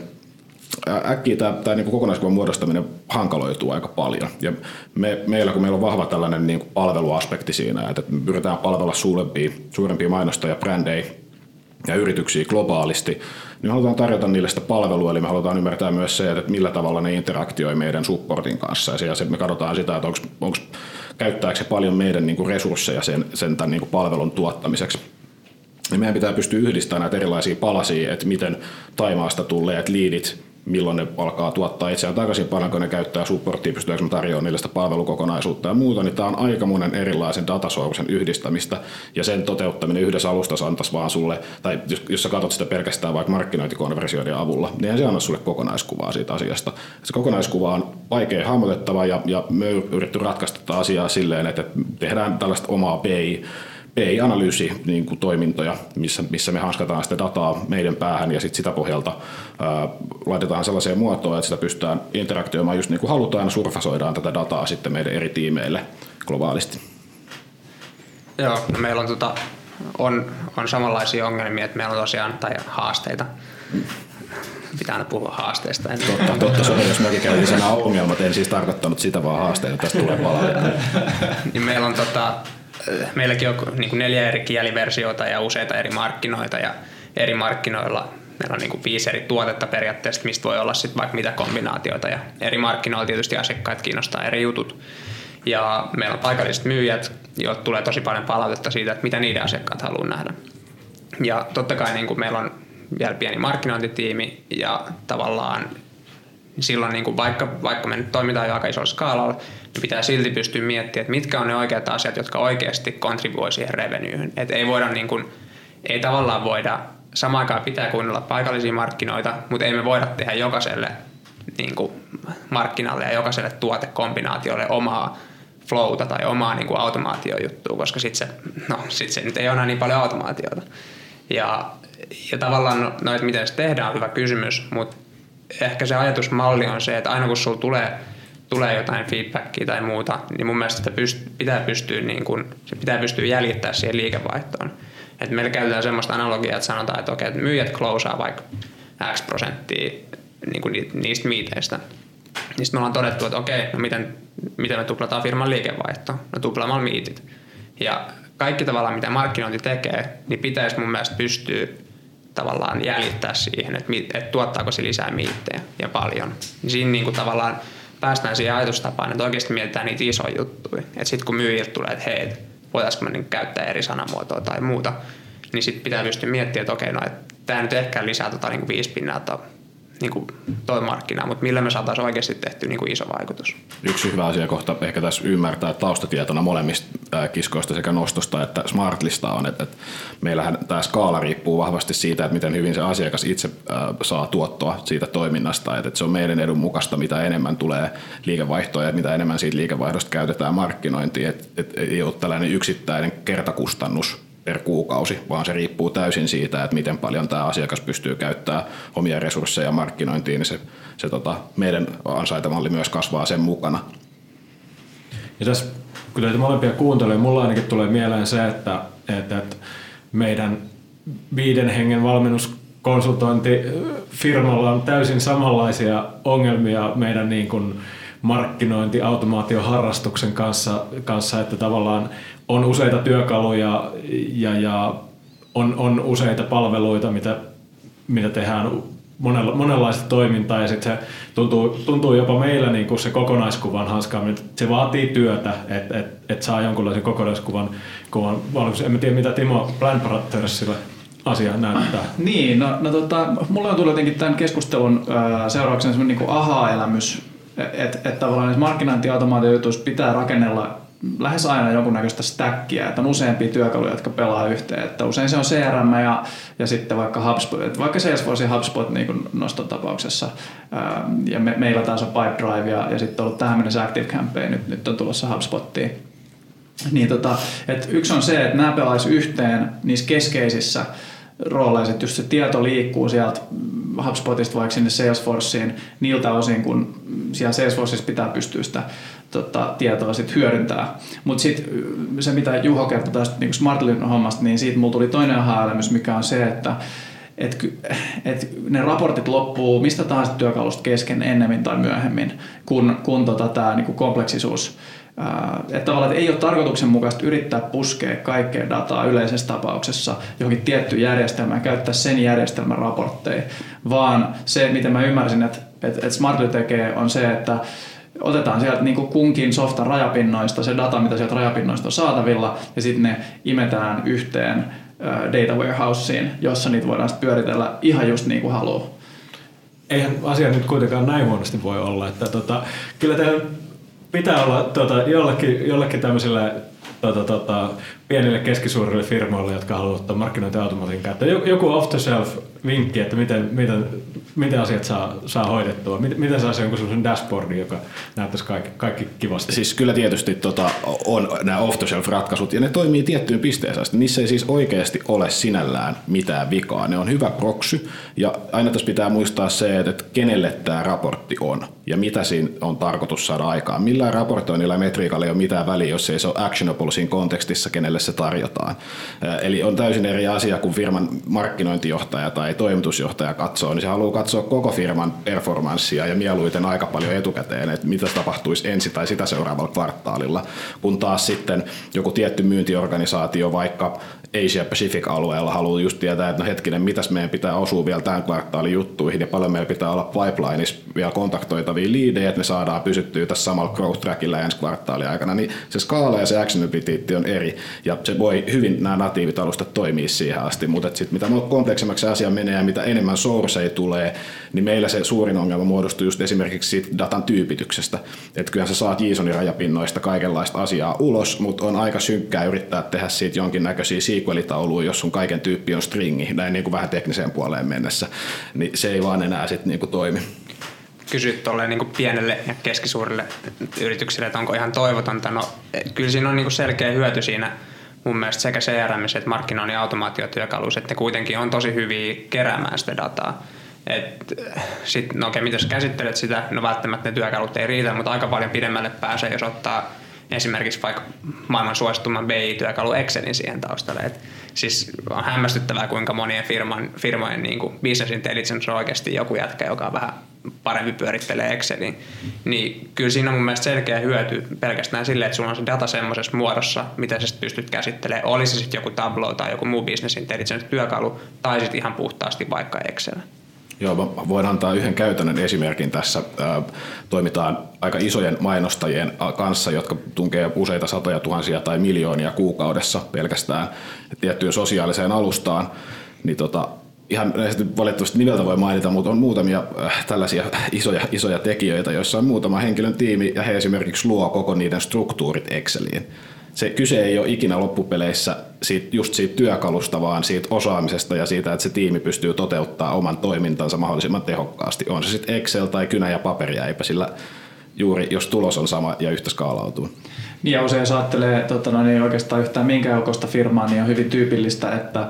äkkiä tämä, tämä niin kokonaiskuvan muodostaminen hankaloituu aika paljon. Ja me, meillä, kun meillä on vahva tällainen niin kuin palveluaspekti siinä, että me pyritään palvella suurempia, suurempia mainostajia, brändejä ja yrityksiä globaalisti, niin halutaan tarjota niille sitä palvelua, eli me halutaan ymmärtää myös se, että millä tavalla ne interaktioi meidän supportin kanssa. Ja se, me katsotaan sitä, että onko käyttääkö se paljon meidän niin kuin resursseja sen, sen tämän niin kuin palvelun tuottamiseksi. Ja meidän pitää pystyä yhdistämään näitä erilaisia palasia, että miten Taimaasta tulleet liidit milloin ne alkaa tuottaa itseään takaisin, paljonko ne käyttää supporttia, pystytäänkö me tarjoamaan niille sitä palvelukokonaisuutta ja muuta, niin tämä on aikamoinen erilaisen datasourcen yhdistämistä ja sen toteuttaminen yhdessä alustassa antaisi vaan sulle, tai jos, jos sä katsot sitä pelkästään vaikka markkinointikonversioiden avulla, niin se anna sulle kokonaiskuvaa siitä asiasta. Se kokonaiskuva on vaikea hahmotettava ja, ja me yritetty ratkaista tätä asiaa silleen, että tehdään tällaista omaa PI PI-analyysi niin kuin toimintoja, missä, missä me hanskataan sitä dataa meidän päähän ja sit sitä pohjalta ää, laitetaan sellaiseen muotoon, että sitä pystytään interaktioimaan just niin kuin halutaan ja surfasoidaan tätä dataa sitten meidän eri tiimeille globaalisti. Joo, no meillä on, tota, on, on samanlaisia ongelmia, että meillä on tosiaan tai haasteita. Pitää aina puhua haasteista. Totta, totta se on, jos mäkin käytin sanaa ongelmat, en siis tarkoittanut sitä vaan haasteita, tästä tulee palautetta. niin meillä on tota, meilläkin on niin neljä eri kieliversiota ja useita eri markkinoita ja eri markkinoilla meillä on niin kuin viisi eri tuotetta periaatteessa, mistä voi olla sitten vaikka mitä kombinaatioita ja eri markkinoilla tietysti asiakkaat kiinnostaa eri jutut. Ja meillä on paikalliset myyjät, joilta tulee tosi paljon palautetta siitä, että mitä niiden asiakkaat haluaa nähdä. Ja totta kai niin kuin meillä on vielä pieni markkinointitiimi ja tavallaan silloin niin kuin vaikka, vaikka me nyt toimitaan jo aika isolla skaalalla, niin pitää silti pystyä miettimään, että mitkä on ne oikeat asiat, jotka oikeasti kontribuoi siihen revenyyn. Että ei voida niin kuin, ei tavallaan voida, samaan aikaan pitää kuunnella paikallisia markkinoita, mutta ei me voida tehdä jokaiselle niin kuin markkinalle ja jokaiselle tuotekombinaatiolle omaa flowta tai omaa niin kuin automaatiojuttua, koska sitten se, no, sit se nyt ei ole enää niin paljon automaatiota. Ja, ja tavallaan, no, no että miten se tehdään on hyvä kysymys, mutta ehkä se ajatusmalli on se, että aina kun sulla tulee, tulee jotain feedbackia tai muuta, niin mun mielestä sitä pyst- pitää pystyä, niin kun, se pitää pystyä jäljittämään siihen liikevaihtoon. Et meillä käytetään semmoista analogiaa, että sanotaan, että okei, että myyjät closeaa vaikka X prosenttia niin niistä miiteistä. Niin me ollaan todettu, että okei, no miten, miten me tuplataan firman liikevaihtoa? No tuplaamalla miitit. Ja kaikki tavallaan, mitä markkinointi tekee, niin pitäisi mun mielestä pystyä tavallaan jäljittää siihen, että, että tuottaako se lisää miittejä ja paljon. Niin siinä niin kuin tavallaan päästään siihen ajatustapaan, että oikeasti mietitään niitä isoja juttuja. Että sitten kun myyjiltä tulee, että hei, voitaisiinko niin käyttää eri sanamuotoa tai muuta, niin sitten pitää pystyä miettimään, että okei, no, että tämä nyt ehkä lisää tota niin kuin viisi pinnaa niin kuin toi markkina, mutta millä me saataisiin oikeasti tehty niin kuin iso vaikutus. Yksi hyvä asia kohta ehkä tässä ymmärtää taustatietona molemmista kiskoista sekä nostosta että smartlista on, että, että meillähän tämä skaala riippuu vahvasti siitä, että miten hyvin se asiakas itse saa tuottoa siitä toiminnasta, että se on meidän edun mukaista, mitä enemmän tulee liikevaihtoa ja mitä enemmän siitä liikevaihdosta käytetään markkinointiin, että, että ei ole tällainen yksittäinen kertakustannus per kuukausi, vaan se riippuu täysin siitä, että miten paljon tämä asiakas pystyy käyttämään omia resursseja markkinointiin, niin se, se tota, meidän ansaitamalli myös kasvaa sen mukana. Ja tässä, kun teitä molempia kuuntelee, mulla ainakin tulee mieleen se, että, että, että meidän viiden hengen valmennuskonsultointifirmalla on täysin samanlaisia ongelmia meidän niin kuin markkinointi-automaatioharrastuksen kanssa, kanssa, että tavallaan on useita työkaluja ja, ja on, on useita palveluita, mitä, mitä tehdään monella, monenlaista toimintaa ja sitten se tuntuu, tuntuu jopa meillä niin kuin se kokonaiskuvan hanskaaminen, se vaatii työtä, että et, et saa jonkunlaisen kokonaiskuvan kuvan valmiiksi. En tiedä, mitä Timo Planprattersille asia näyttää. Niin, no, no tota, mulle on tullut jotenkin tämän keskustelun äh, seurauksena semmoinen niin aha-elämys, että et tavallaan markkinointiautomaatiojutuissa pitää rakennella lähes aina jonkunnäköistä stackia, että on useampia työkaluja, jotka pelaa yhteen. Että usein se on CRM ja, ja sitten vaikka HubSpot, että vaikka Salesforce ja HubSpot niin kuin noston tapauksessa. Ja me, meillä taas on Pipedrive ja, ja sitten on ollut tähän mennessä Active Campaign, nyt, nyt on tulossa HubSpottiin. Niin tota, et yksi on se, että nämä pelaisi yhteen niissä keskeisissä rooleissa, että just se tieto liikkuu sieltä HubSpotista vaikka sinne Salesforceen niiltä osin, kun siellä Salesforceissa pitää pystyä sitä tota, tietoa sit hyödyntää. Mutta sitten se, mitä Juho kertoi tästä niin Smartlin hommasta, niin siitä mulla tuli toinen aha mikä on se, että et, et ne raportit loppuu mistä tahansa työkalusta kesken ennemmin tai myöhemmin, kun, kun tota, tämä niin kompleksisuus että tavallaan että ei ole tarkoituksenmukaista yrittää puskea kaikkea dataa yleisessä tapauksessa johonkin tiettyyn järjestelmään käyttää sen järjestelmän raportteja, vaan se, miten mä ymmärsin, että, että, että Smartly tekee, on se, että otetaan sieltä niin kunkin softan rajapinnoista se data, mitä sieltä rajapinnoista on saatavilla, ja sitten ne imetään yhteen data warehouseen, jossa niitä voidaan pyöritellä ihan just niin kuin haluaa. Eihän asia nyt kuitenkaan näin huonosti voi olla. Että tota, kyllä teillä pitää olla tota, jollekin, jollekin tämmöiselle tota, tota, pienille keskisuurille firmoille, jotka haluavat ottaa markkinointiautomaatin käyttöön. Joku off-the-shelf vinkki, että miten, miten, miten asiat saa, saa hoidettua. Miten, saisi jonkun sellaisen dashboardin, joka näyttäisi kaikki, kaikki kivasti? Siis kyllä tietysti tota, on nämä off-the-shelf ratkaisut ja ne toimii tiettyyn pisteeseen. Niissä ei siis oikeasti ole sinällään mitään vikaa. Ne on hyvä proksy ja aina tässä pitää muistaa se, että kenelle tämä raportti on ja mitä siinä on tarkoitus saada aikaan. Millään raportoinnilla ja metriikalla ei ole mitään väliä, jos ei se ole actionable siinä kontekstissa, kenelle se tarjotaan. Eli on täysin eri asia, kun firman markkinointijohtaja tai toimitusjohtaja katsoo, niin se haluaa katsoa koko firman performanssia ja mieluiten aika paljon etukäteen, että mitä tapahtuisi ensi tai sitä seuraavalla kvartaalilla, kun taas sitten joku tietty myyntiorganisaatio vaikka Asia Pacific-alueella haluaa just tietää, että no hetkinen, mitäs meidän pitää osua vielä tämän kvartaalin juttuihin ja paljon meillä pitää olla pipelineissa vielä kontaktoitavia liidejä, että me saadaan pysyttyä tässä samalla growth trackilla ensi kvartaalin aikana, niin se skaala ja se actionability on eri ja se voi hyvin nämä natiivit alustat toimia siihen asti, mutta sitten mitä kompleksimmaksi asia menee, ja mitä enemmän sourceja tulee, niin meillä se suurin ongelma muodostuu just esimerkiksi siitä datan tyypityksestä. Että kyllähän sä saat JSONin rajapinnoista kaikenlaista asiaa ulos, mutta on aika synkkää yrittää tehdä siitä jonkinnäköisiä SQL-tauluja, jos sun kaiken tyyppi on stringi, näin niin kuin vähän tekniseen puoleen mennessä, niin se ei vaan enää sitten niin kuin toimi kysyt tuolle niin pienelle ja keskisuurille yrityksille, että onko ihan toivotonta. No, kyllä siinä on niin selkeä hyöty siinä mun mielestä sekä CRM että markkinoinnin automaatiotyökaluissa, että ne kuitenkin on tosi hyviä keräämään sitä dataa. Et, sit, no okei, miten sä käsittelet sitä, no välttämättä ne työkalut ei riitä, mutta aika paljon pidemmälle pääsee, jos ottaa esimerkiksi vaikka maailman suosittuman BI-työkalu Excelin siihen taustalle. Et siis on hämmästyttävää, kuinka monien firman, firmojen niin kuin business intelligence on oikeasti joku jätkä, joka on vähän parempi pyörittelee Excelin. Niin kyllä siinä on mun mielestä selkeä hyöty pelkästään sille, että sulla on se data semmoisessa muodossa, mitä sä pystyt käsittelemään. Oli se sitten joku Tableau tai joku muu business intelligence työkalu, tai sitten ihan puhtaasti vaikka Excel. Joo, mä voin antaa yhden käytännön esimerkin tässä. Toimitaan aika isojen mainostajien kanssa, jotka tunkee useita satoja tuhansia tai miljoonia kuukaudessa pelkästään tiettyyn sosiaaliseen alustaan. Niin tota, ihan valitettavasti nimeltä voi mainita, mutta on muutamia äh, tällaisia isoja, isoja tekijöitä, joissa on muutama henkilön tiimi ja he esimerkiksi luo koko niiden struktuurit Exceliin se kyse ei ole ikinä loppupeleissä siitä, just siitä työkalusta, vaan siitä osaamisesta ja siitä, että se tiimi pystyy toteuttaa oman toimintansa mahdollisimman tehokkaasti. On se sitten Excel tai kynä ja paperia, eipä sillä juuri, jos tulos on sama ja yhtä skaalautuu. Niin ja usein jos ajattelee tota, no niin oikeastaan yhtään minkä firmaa, niin on hyvin tyypillistä, että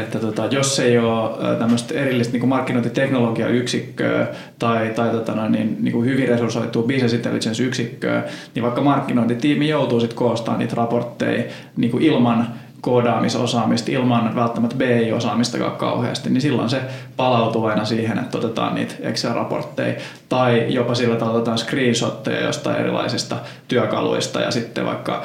että tota, jos ei ole tämmöistä erillistä niin markkinointiteknologiayksikköä tai, tai tota, niin, niin kuin hyvin resurssoitua business intelligence-yksikköä, niin vaikka markkinointitiimi joutuu sitten koostamaan niitä raportteja niin kuin ilman koodaamisosaamista ilman välttämättä BI-osaamistakaan kauheasti, niin silloin se palautuu aina siihen, että otetaan niitä Excel-raportteja tai jopa sillä tavalla otetaan screenshotteja jostain erilaisista työkaluista ja sitten vaikka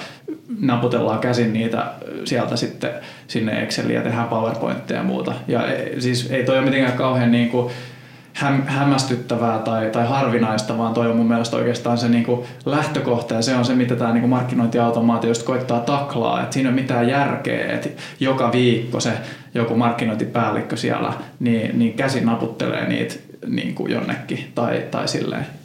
naputellaan käsin niitä sieltä sitten sinne Exceliin ja tehdään PowerPointteja ja muuta. Ja e, siis ei toi ole mitenkään kauhean niin kuin häm, hämmästyttävää tai, tai harvinaista, vaan toi on mun mielestä oikeastaan se niin kuin lähtökohta ja se on se, mitä tämä niin markkinointiautomaatio just koittaa taklaa. Että siinä ei ole mitään järkeä, että joka viikko se joku markkinointipäällikkö siellä niin, niin käsin naputtelee niitä niin kuin jonnekin tai, tai silleen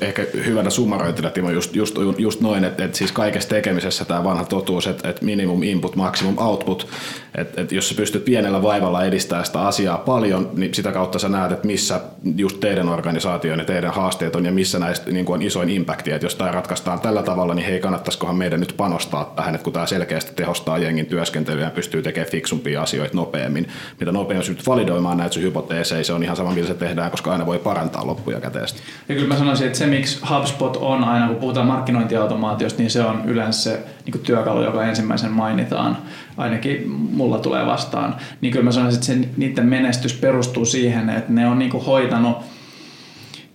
ehkä hyvänä summarointina Timo just, just, just noin, että, että siis kaikessa tekemisessä tämä vanha totuus, että, että minimum input, maximum output, että, että jos sä pystyt pienellä vaivalla edistämään sitä asiaa paljon, niin sitä kautta sä näet, että missä just teidän organisaation ja teidän haasteet on ja missä näistä niin on isoin impacti, että jos tämä ratkaistaan tällä tavalla, niin hei kannattaisikohan meidän nyt panostaa tähän, että kun tämä selkeästi tehostaa jengin työskentelyä ja pystyy tekemään fiksumpia asioita nopeammin, mitä nopeammin pystyt validoimaan näitä sun hypoteeseja, se on ihan sama, millä se tehdään, koska aina voi parantaa loppuja käteestä. Ja kyllä mä sanoisin, että se miksi HubSpot on aina, kun puhutaan markkinointiautomaatiosta, niin se on yleensä se niin työkalu, joka ensimmäisen mainitaan. Ainakin mulla tulee vastaan. Niin kyllä mä sanoisin, että se, niiden menestys perustuu siihen, että ne on niin hoitanut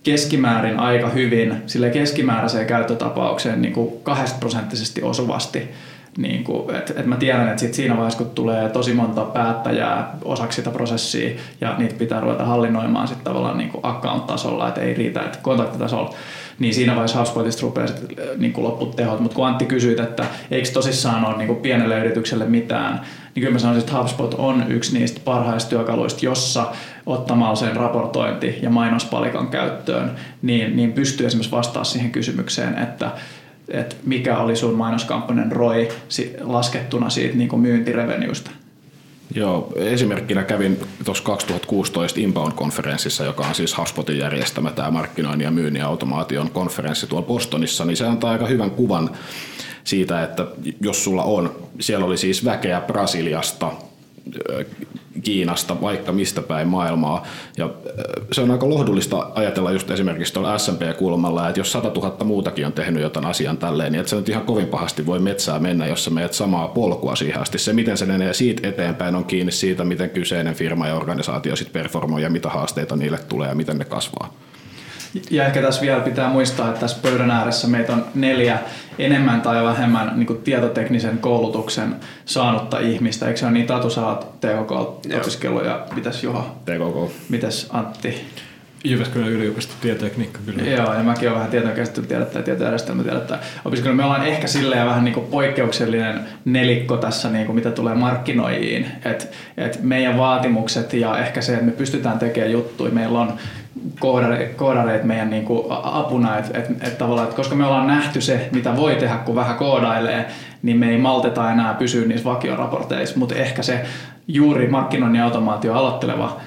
keskimäärin aika hyvin sille keskimääräiseen käyttötapaukseen niin kuin prosenttisesti osuvasti niin kuin, et, et mä tiedän, että sit siinä vaiheessa, kun tulee tosi monta päättäjää osaksi sitä prosessia ja niitä pitää ruveta hallinnoimaan sitten tavallaan niin account-tasolla, että ei riitä, että kontaktitasolla, niin siinä vaiheessa HubSpotista rupeaa sit, niin kuin lopput tehot. Mutta kun Antti kysyit, että eikö tosissaan ole niin kuin pienelle yritykselle mitään, niin kyllä mä sanoisin, että HubSpot on yksi niistä parhaista työkaluista, jossa ottamalla sen raportointi- ja mainospalikan käyttöön, niin, niin pystyy esimerkiksi vastaamaan siihen kysymykseen, että että mikä oli sun mainoskampanjan ROI laskettuna siitä niin myyntirevenuesta? Joo, esimerkkinä kävin tuossa 2016 Inbound-konferenssissa, joka on siis HubSpotin järjestämä tämä markkinoinnin ja myynnin automaation konferenssi tuolla Bostonissa, niin se antaa aika hyvän kuvan siitä, että jos sulla on, siellä oli siis väkeä Brasiliasta, Kiinasta, vaikka mistä päin maailmaa. Ja se on aika lohdullista ajatella just esimerkiksi tuolla SMP-kulmalla, että jos 100 000 muutakin on tehnyt jotain asian tälleen, niin se nyt ihan kovin pahasti voi metsää mennä, jos sä meet samaa polkua siihen asti. Se, miten se menee siitä eteenpäin, on kiinni siitä, miten kyseinen firma ja organisaatio sitten performoi ja mitä haasteita niille tulee ja miten ne kasvaa. Ja ehkä tässä vielä pitää muistaa, että tässä pöydän ääressä meitä on neljä enemmän tai vähemmän niin kuin tietoteknisen koulutuksen saanutta ihmistä. Eikö se ole niin, Tatu, sä oot TKK-opiskellut ja mitäs Juha? TKK. Mitäs Antti? Jyväskylän yliopiston tietotekniikka kyllä. Joo, ja mäkin olen vähän tietokäsittelytiedettä ja tietojärjestelmätiedettä opiskellut. Me ollaan ehkä silleen vähän niin kuin poikkeuksellinen nelikko tässä, niin kuin mitä tulee markkinoijiin. Et, et meidän vaatimukset ja ehkä se, että me pystytään tekemään juttuja. Meillä on koodareita meidän niin kuin apuna, että et, et tavallaan, että koska me ollaan nähty se, mitä voi tehdä, kun vähän koodailee, niin me ei malteta enää pysyä niissä vakioraporteissa, mutta ehkä se juuri markkinoinnin automaatio aloitteleva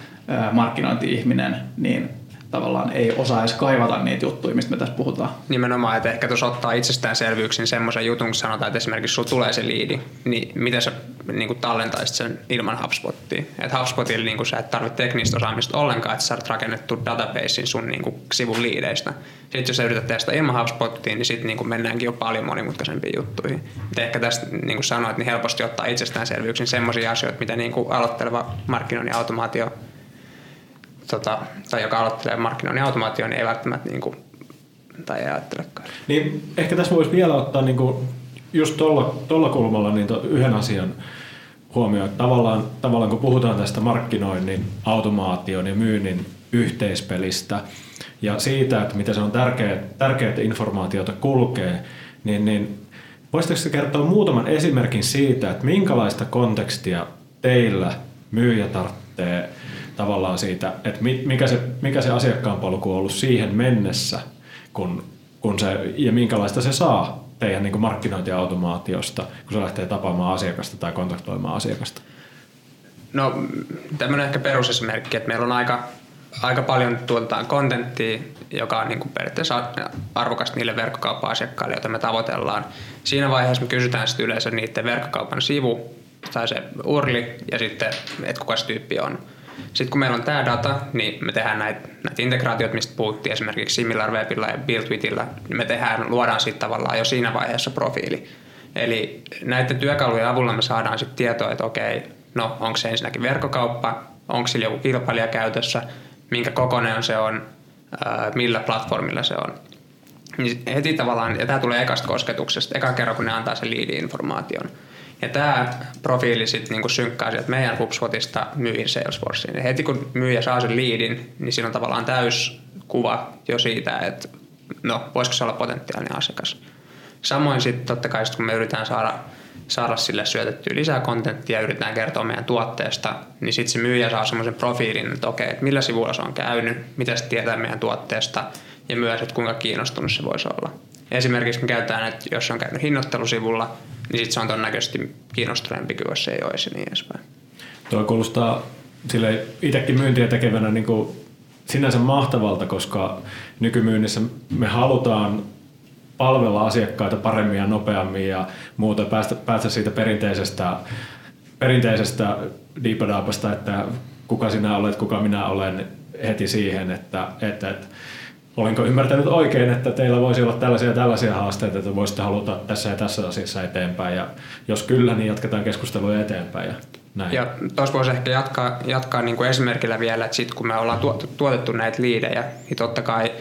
markkinointi-ihminen, niin tavallaan ei osaa edes kaivata niitä juttuja, mistä me tässä puhutaan. Nimenomaan, että ehkä tuossa ottaa itsestäänselvyyksin semmoisen jutun, kun sanotaan, että esimerkiksi sulla tulee se liidi, niin miten sä niin kuin tallentaisit sen ilman HubSpottia? Että HubSpotilla niin kuin sä et tarvitse teknistä osaamista ollenkaan, että sä saat rakennettu databasein sun niin kuin sivun liideistä. Sitten jos sä yrität tehdä sitä ilman HubSpottia, niin sitten niin mennäänkin jo paljon monimutkaisempiin juttuihin. Et ehkä tästä niin kuin sanoit, niin helposti ottaa itsestäänselvyyksin semmoisia asioita, mitä niin kuin aloitteleva markkinoinnin automaatio tota, tai joka aloittelee markkinoinnin automaatio, niin ei välttämättä niin kuin, tai ei ajattelekaan. Niin ehkä tässä voisi vielä ottaa niin kuin, just tuolla, kulmalla niin to, yhden asian huomioon, tavallaan, tavallaan kun puhutaan tästä markkinoinnin, automaation ja myynnin yhteispelistä ja siitä, että miten se on tärkeää, tärkeää että informaatiota kulkee, niin, niin voisitteko kertoa muutaman esimerkin siitä, että minkälaista kontekstia teillä myyjä tarvitsee tavallaan siitä, että mikä se, mikä se asiakkaan polku on ollut siihen mennessä, kun, kun se, ja minkälaista se saa teidän niin markkinointiautomaatiosta, kun se lähtee tapaamaan asiakasta tai kontaktoimaan asiakasta? No tämmöinen ehkä perusesimerkki, että meillä on aika, aika paljon tuotetaan kontenttia, joka on niin kuin periaatteessa arvokasta niille verkkokauppa-asiakkaille, joita me tavoitellaan. Siinä vaiheessa me kysytään sitten yleensä niiden verkkokaupan sivu tai se urli ja sitten, että kuka se tyyppi on. Sitten kun meillä on tämä data, niin me tehdään näitä, näitä integraatioita, mistä puhuttiin esimerkiksi SimilarWebillä ja BuildWithillä, niin me tehdään, luodaan sitten tavallaan jo siinä vaiheessa profiili. Eli näiden työkalujen avulla me saadaan sitten tietoa, että okei, no onko se ensinnäkin verkkokauppa, onko sillä joku kilpailija käytössä, minkä kokoinen se on, millä platformilla se on. Niin heti tavallaan, ja tämä tulee ekasta kosketuksesta, eka kerran kun ne antaa sen liidi-informaation – ja tämä profiili sitten niinku synkkää sieltä meidän HubSpotista myyjän Salesforceen. Ja heti kun myyjä saa sen liidin, niin siinä on tavallaan täys kuva jo siitä, että no, voisiko se olla potentiaalinen asiakas. Samoin sitten totta kai sit, kun me yritetään saada, saada sille syötettyä lisää kontenttia ja yritetään kertoa meidän tuotteesta, niin sitten se myyjä saa semmoisen profiilin, että okei, että millä sivulla se on käynyt, mitä se tietää meidän tuotteesta ja myös, että kuinka kiinnostunut se voisi olla. Esimerkiksi me käytetään, että jos on käynyt hinnoittelusivulla, niin sit se on todennäköisesti kiinnostuneempi kuin jos se ei olisi niin edespäin. Tuo kuulostaa sille itsekin myyntiä tekevänä niin kuin sinänsä mahtavalta, koska nykymyynnissä me halutaan palvella asiakkaita paremmin ja nopeammin ja muuta, päästä, päästä siitä perinteisestä, perinteisestä diipadaapasta, että kuka sinä olet, kuka minä olen heti siihen, että, että, että olinko ymmärtänyt oikein, että teillä voisi olla tällaisia tällaisia haasteita, että voisitte haluta tässä ja tässä asiassa eteenpäin. Ja jos kyllä, niin jatketaan keskustelua eteenpäin. Ja näin. Ja tuossa voisi ehkä jatkaa, jatkaa niin kuin esimerkillä vielä, että sitten kun me ollaan tuotettu näitä liidejä, niin totta kai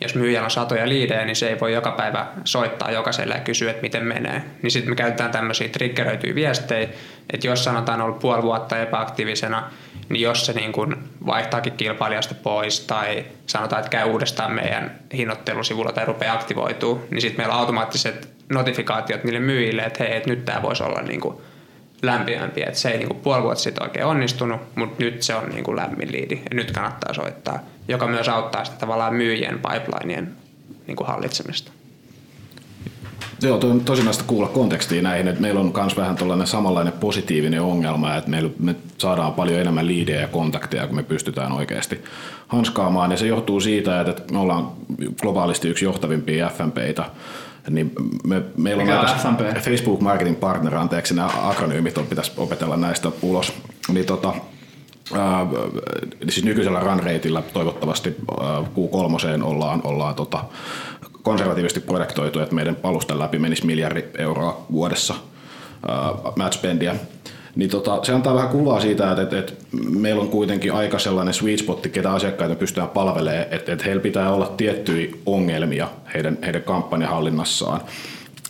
jos myyjällä on satoja liidejä, niin se ei voi joka päivä soittaa jokaiselle ja kysyä, että miten menee. Niin sitten me käytetään tämmöisiä triggeröityjä viestejä, että jos sanotaan ollut puoli vuotta epäaktiivisena, niin jos se niin kuin vaihtaakin kilpailijasta pois tai sanotaan, että käy uudestaan meidän hinnoittelusivulla tai rupeaa aktivoituu, niin sitten meillä on automaattiset notifikaatiot niille myyjille, että hei, että nyt tämä voisi olla niin kuin lämpimämpi, että se ei niin kuin puoli vuotta sitten oikein onnistunut, mutta nyt se on niin kuin lämmin liidi ja nyt kannattaa soittaa, joka myös auttaa sitä tavallaan myyjien pipelineien niin kuin hallitsemista. Joo, on tosi näistä kuulla kontekstia näihin, että meillä on myös vähän tällainen samanlainen positiivinen ongelma, että meillä, me saadaan paljon enemmän liidejä ja kontakteja, kun me pystytään oikeasti hanskaamaan, ja se johtuu siitä, että me ollaan globaalisti yksi johtavimpia FMPitä, niin me, meillä on näitä FMP? Facebook Marketing Partner, anteeksi, nämä akronyymit on, pitäisi opetella näistä ulos. Niin tota, äh, siis nykyisellä run rateilla toivottavasti äh, Q3 ollaan, ollaan tota, konservatiivisesti projektoitu, että meidän palustan läpi menisi miljardi euroa vuodessa uh, matchspendia. Niin tota, se antaa vähän kuvaa siitä, että, että, että meillä on kuitenkin aika sellainen sweet spot, ketä asiakkaita pystytään palvelemaan, että, että heillä pitää olla tiettyjä ongelmia heidän, heidän kampanjahallinnassaan.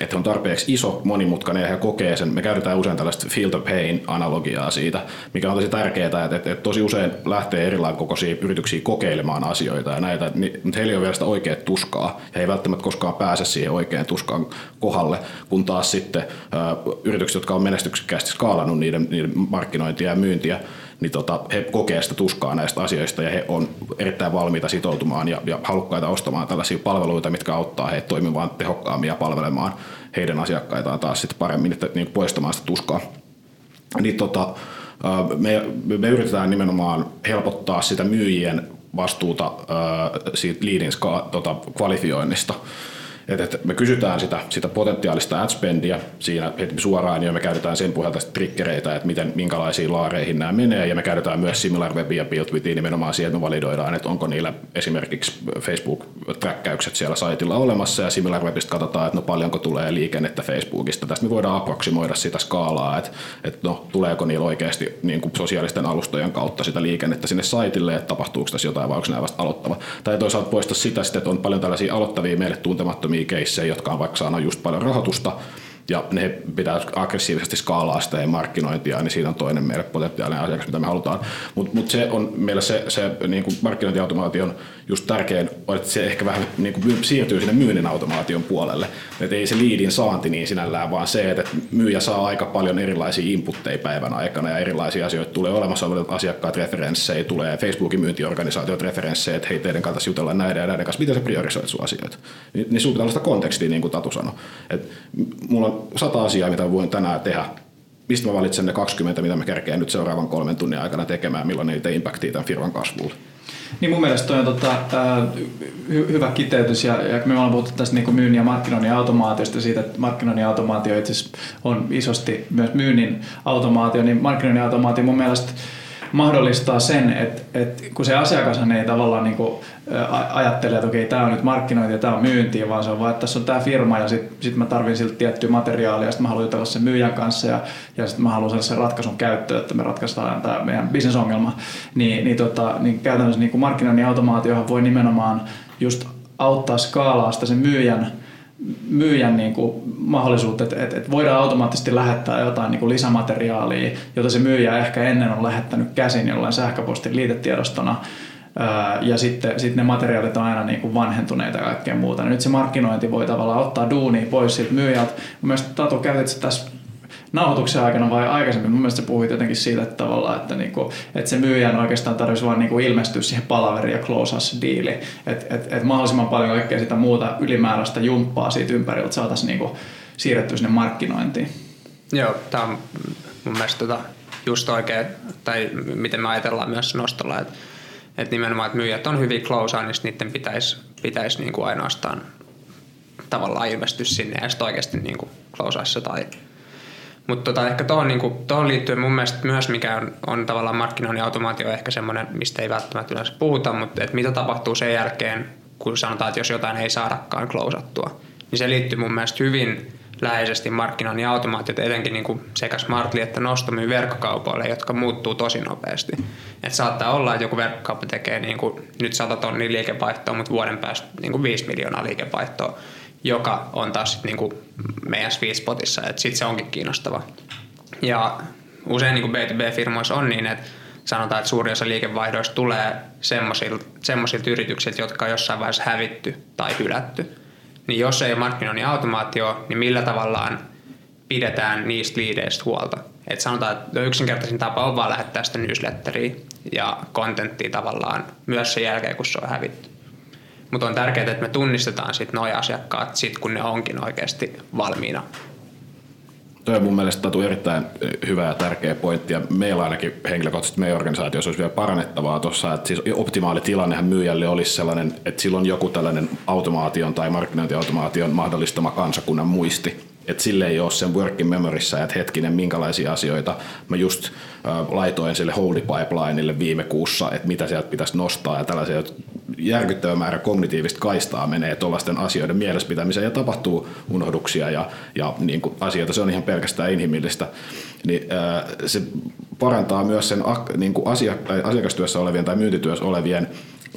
Että on tarpeeksi iso, monimutkainen ja he kokee sen. Me käytetään usein tällaista feel the pain analogiaa siitä, mikä on tosi tärkeää, että, että, että tosi usein lähtee erilainen kokoisia yrityksiä kokeilemaan asioita ja näitä, niin, mutta heillä on vielä sitä oikeaa tuskaa ja he ei välttämättä koskaan pääse siihen oikeaan tuskaan kohdalle, kun taas sitten ä, yritykset, jotka on menestyksekkäästi skaalannut niiden, niiden markkinointia ja myyntiä, niin tota, he kokee sitä tuskaa näistä asioista ja he on erittäin valmiita sitoutumaan ja, ja halukkaita ostamaan tällaisia palveluita, mitkä auttaa heitä toimimaan tehokkaammin ja palvelemaan heidän asiakkaitaan taas sitten paremmin, että niin poistamaan sitä tuskaa. Niin tota, me, me yritetään nimenomaan helpottaa sitä myyjien vastuuta siitä leadin tota, kvalifioinnista et, et me kysytään sitä, sitä potentiaalista ad spendia siinä heti suoraan ja me käytetään sen pohjalta triggereitä, että miten, minkälaisiin laareihin nämä menee ja me käytetään myös SimilarWeb ja BuildWithin nimenomaan siihen, että me validoidaan, että onko niillä esimerkiksi Facebook-träkkäykset siellä saitilla olemassa ja SimilarWebistä katsotaan, että no paljonko tulee liikennettä Facebookista. Tästä me voidaan aproksimoida sitä skaalaa, että, että no, tuleeko niillä oikeasti niin kuin sosiaalisten alustojen kautta sitä liikennettä sinne saitille, että tapahtuuko tässä jotain vai onko nämä vasta aloittava. Tai toisaalta poista sitä, että on paljon tällaisia aloittavia meille tuntemattomia muutamia keissejä, jotka on vaikka saanut just paljon rahoitusta, ja ne pitää aggressiivisesti skaalaa sitä ja markkinointia, niin siinä on toinen meille potentiaalinen asiakas, mitä me halutaan. Mutta mut se on meillä se, se niin kuin markkinointiautomaation just tärkein, että se ehkä vähän niin kuin siirtyy sinne myynnin automaation puolelle. Että ei se liidin saanti niin sinällään, vaan se, että myyjä saa aika paljon erilaisia inputteja päivän aikana ja erilaisia asioita tulee olemassa olevat asiakkaat referenssejä, tulee Facebookin myyntiorganisaatiot referenssejä, että hei teidän kanssa jutella näiden ja näiden kanssa, miten sä priorisoit sun asioita. Niin, niin sun pitää olla sitä kontekstia, niin kuin Tatu sanoi. Et mulla on sata asiaa, mitä voin tänään tehdä, mistä mä valitsen ne 20, mitä mä kerkeen nyt seuraavan kolmen tunnin aikana tekemään, milloin niitä impactia tämän firman kasvulle. Niin mun mielestä toi on tota, äh, hy- hyvä kiteytys ja, ja me ollaan puhuttu tästä niin myynnin ja markkinoinnin automaatiosta siitä, että markkinoinnin automaatio itse on isosti myös myynnin automaatio, niin markkinoinnin automaatio mun mielestä mahdollistaa sen, että, että kun se asiakas ei tavallaan niin kuin ajattele, että okei, tämä on nyt markkinointi ja tämä on myynti, vaan se on vaan, että tässä on tämä firma ja sitten sit mä tarvin siltä tiettyä materiaalia ja sitten mä haluan jutella sen myyjän kanssa ja, ja sitten mä haluan saada sen ratkaisun käyttöön, että me ratkaistaan tämä meidän bisnesongelma. Niin, niin, tota, niin käytännössä niin kuin markkinoinnin automaatiohan voi nimenomaan just auttaa skaalaa sitä sen myyjän myyjän niin kuin mahdollisuutta, että, että, että voidaan automaattisesti lähettää jotain niin kuin lisämateriaalia, jota se myyjä ehkä ennen on lähettänyt käsin jollain sähköpostin liitetiedostona, ja sitten sitten ne materiaalit on aina niin kuin vanhentuneita ja kaikkea muuta. Nyt se markkinointi voi tavallaan ottaa duunia pois siitä myyjältä. Mielestäni Tatu käytit tässä nauhoituksen aikana vai aikaisemmin. Mun mielestä sä puhuit jotenkin siitä että tavallaan, että, niinku, että se myyjän oikeastaan tarvitsisi vaan niinku ilmestyä siihen palaveriin ja close us diili. Että et, et mahdollisimman paljon kaikkea sitä muuta ylimääräistä jumppaa siitä ympäriltä saataisiin niinku siirrettyä sinne markkinointiin. Joo, tämä on mun mielestä tota just oikein, tai miten me ajatellaan myös nostolla, että, että nimenomaan, että myyjät on hyvin close niin niiden pitäisi, pitäisi niin kuin ainoastaan tavallaan ilmestyä sinne ja sitten oikeasti niin kuin close tai mutta tota, ehkä tuohon, niin tuohon liittyen mun mielestä myös, mikä on, on tavallaan markkinoinnin automaatio ehkä semmoinen, mistä ei välttämättä yleensä puhuta, mutta että mitä tapahtuu sen jälkeen, kun sanotaan, että jos jotain ei saadakaan klousattua, niin se liittyy mun mielestä hyvin läheisesti markkinoinnin automaatiot, etenkin niin kuin sekä Smartly että Nostomy verkkokaupoille, jotka muuttuu tosi nopeasti. Et saattaa olla, että joku verkkokauppa tekee niin nyt 100 tonnia liikevaihtoa, mutta vuoden päästä niin kuin 5 miljoonaa liikevaihtoa joka on taas sit niinku meidän sweet spotissa, että sitten se onkin kiinnostava. Ja usein niinku B2B-firmoissa on niin, että sanotaan, että suurin osa liikevaihdoista tulee semmoisilta yrityksiltä, jotka on jossain vaiheessa hävitty tai hylätty. Niin jos ei ole markkinoinnin automaatio, niin millä tavallaan pidetään niistä liideistä huolta? Et sanotaan, että yksinkertaisin tapa on vaan lähettää sitä newsletteriä ja kontenttia tavallaan myös sen jälkeen, kun se on hävitty. Mutta on tärkeää, että me tunnistetaan sit nuo asiakkaat sit, kun ne onkin oikeasti valmiina. Tuo on mun mielestä Tatu erittäin hyvä ja tärkeä pointti ja meillä ainakin henkilökohtaisesti meidän organisaatiossa olisi vielä parannettavaa tuossa, että siis optimaali tilannehan myyjälle olisi sellainen, että silloin joku tällainen automaation tai markkinointiautomaation mahdollistama kansakunnan muisti, että sille ei ole sen working memoryssä, että hetkinen, minkälaisia asioita mä just laitoin sille Holy Pipelineille viime kuussa, että mitä sieltä pitäisi nostaa ja tällaisia järkyttävä määrä kognitiivista kaistaa menee tuollaisten asioiden mielessä pitämiseen ja tapahtuu unohduksia ja, ja niin kuin asioita, se on ihan pelkästään inhimillistä, niin ää, se parantaa myös sen niin kuin asiakastyössä olevien tai myyntityössä olevien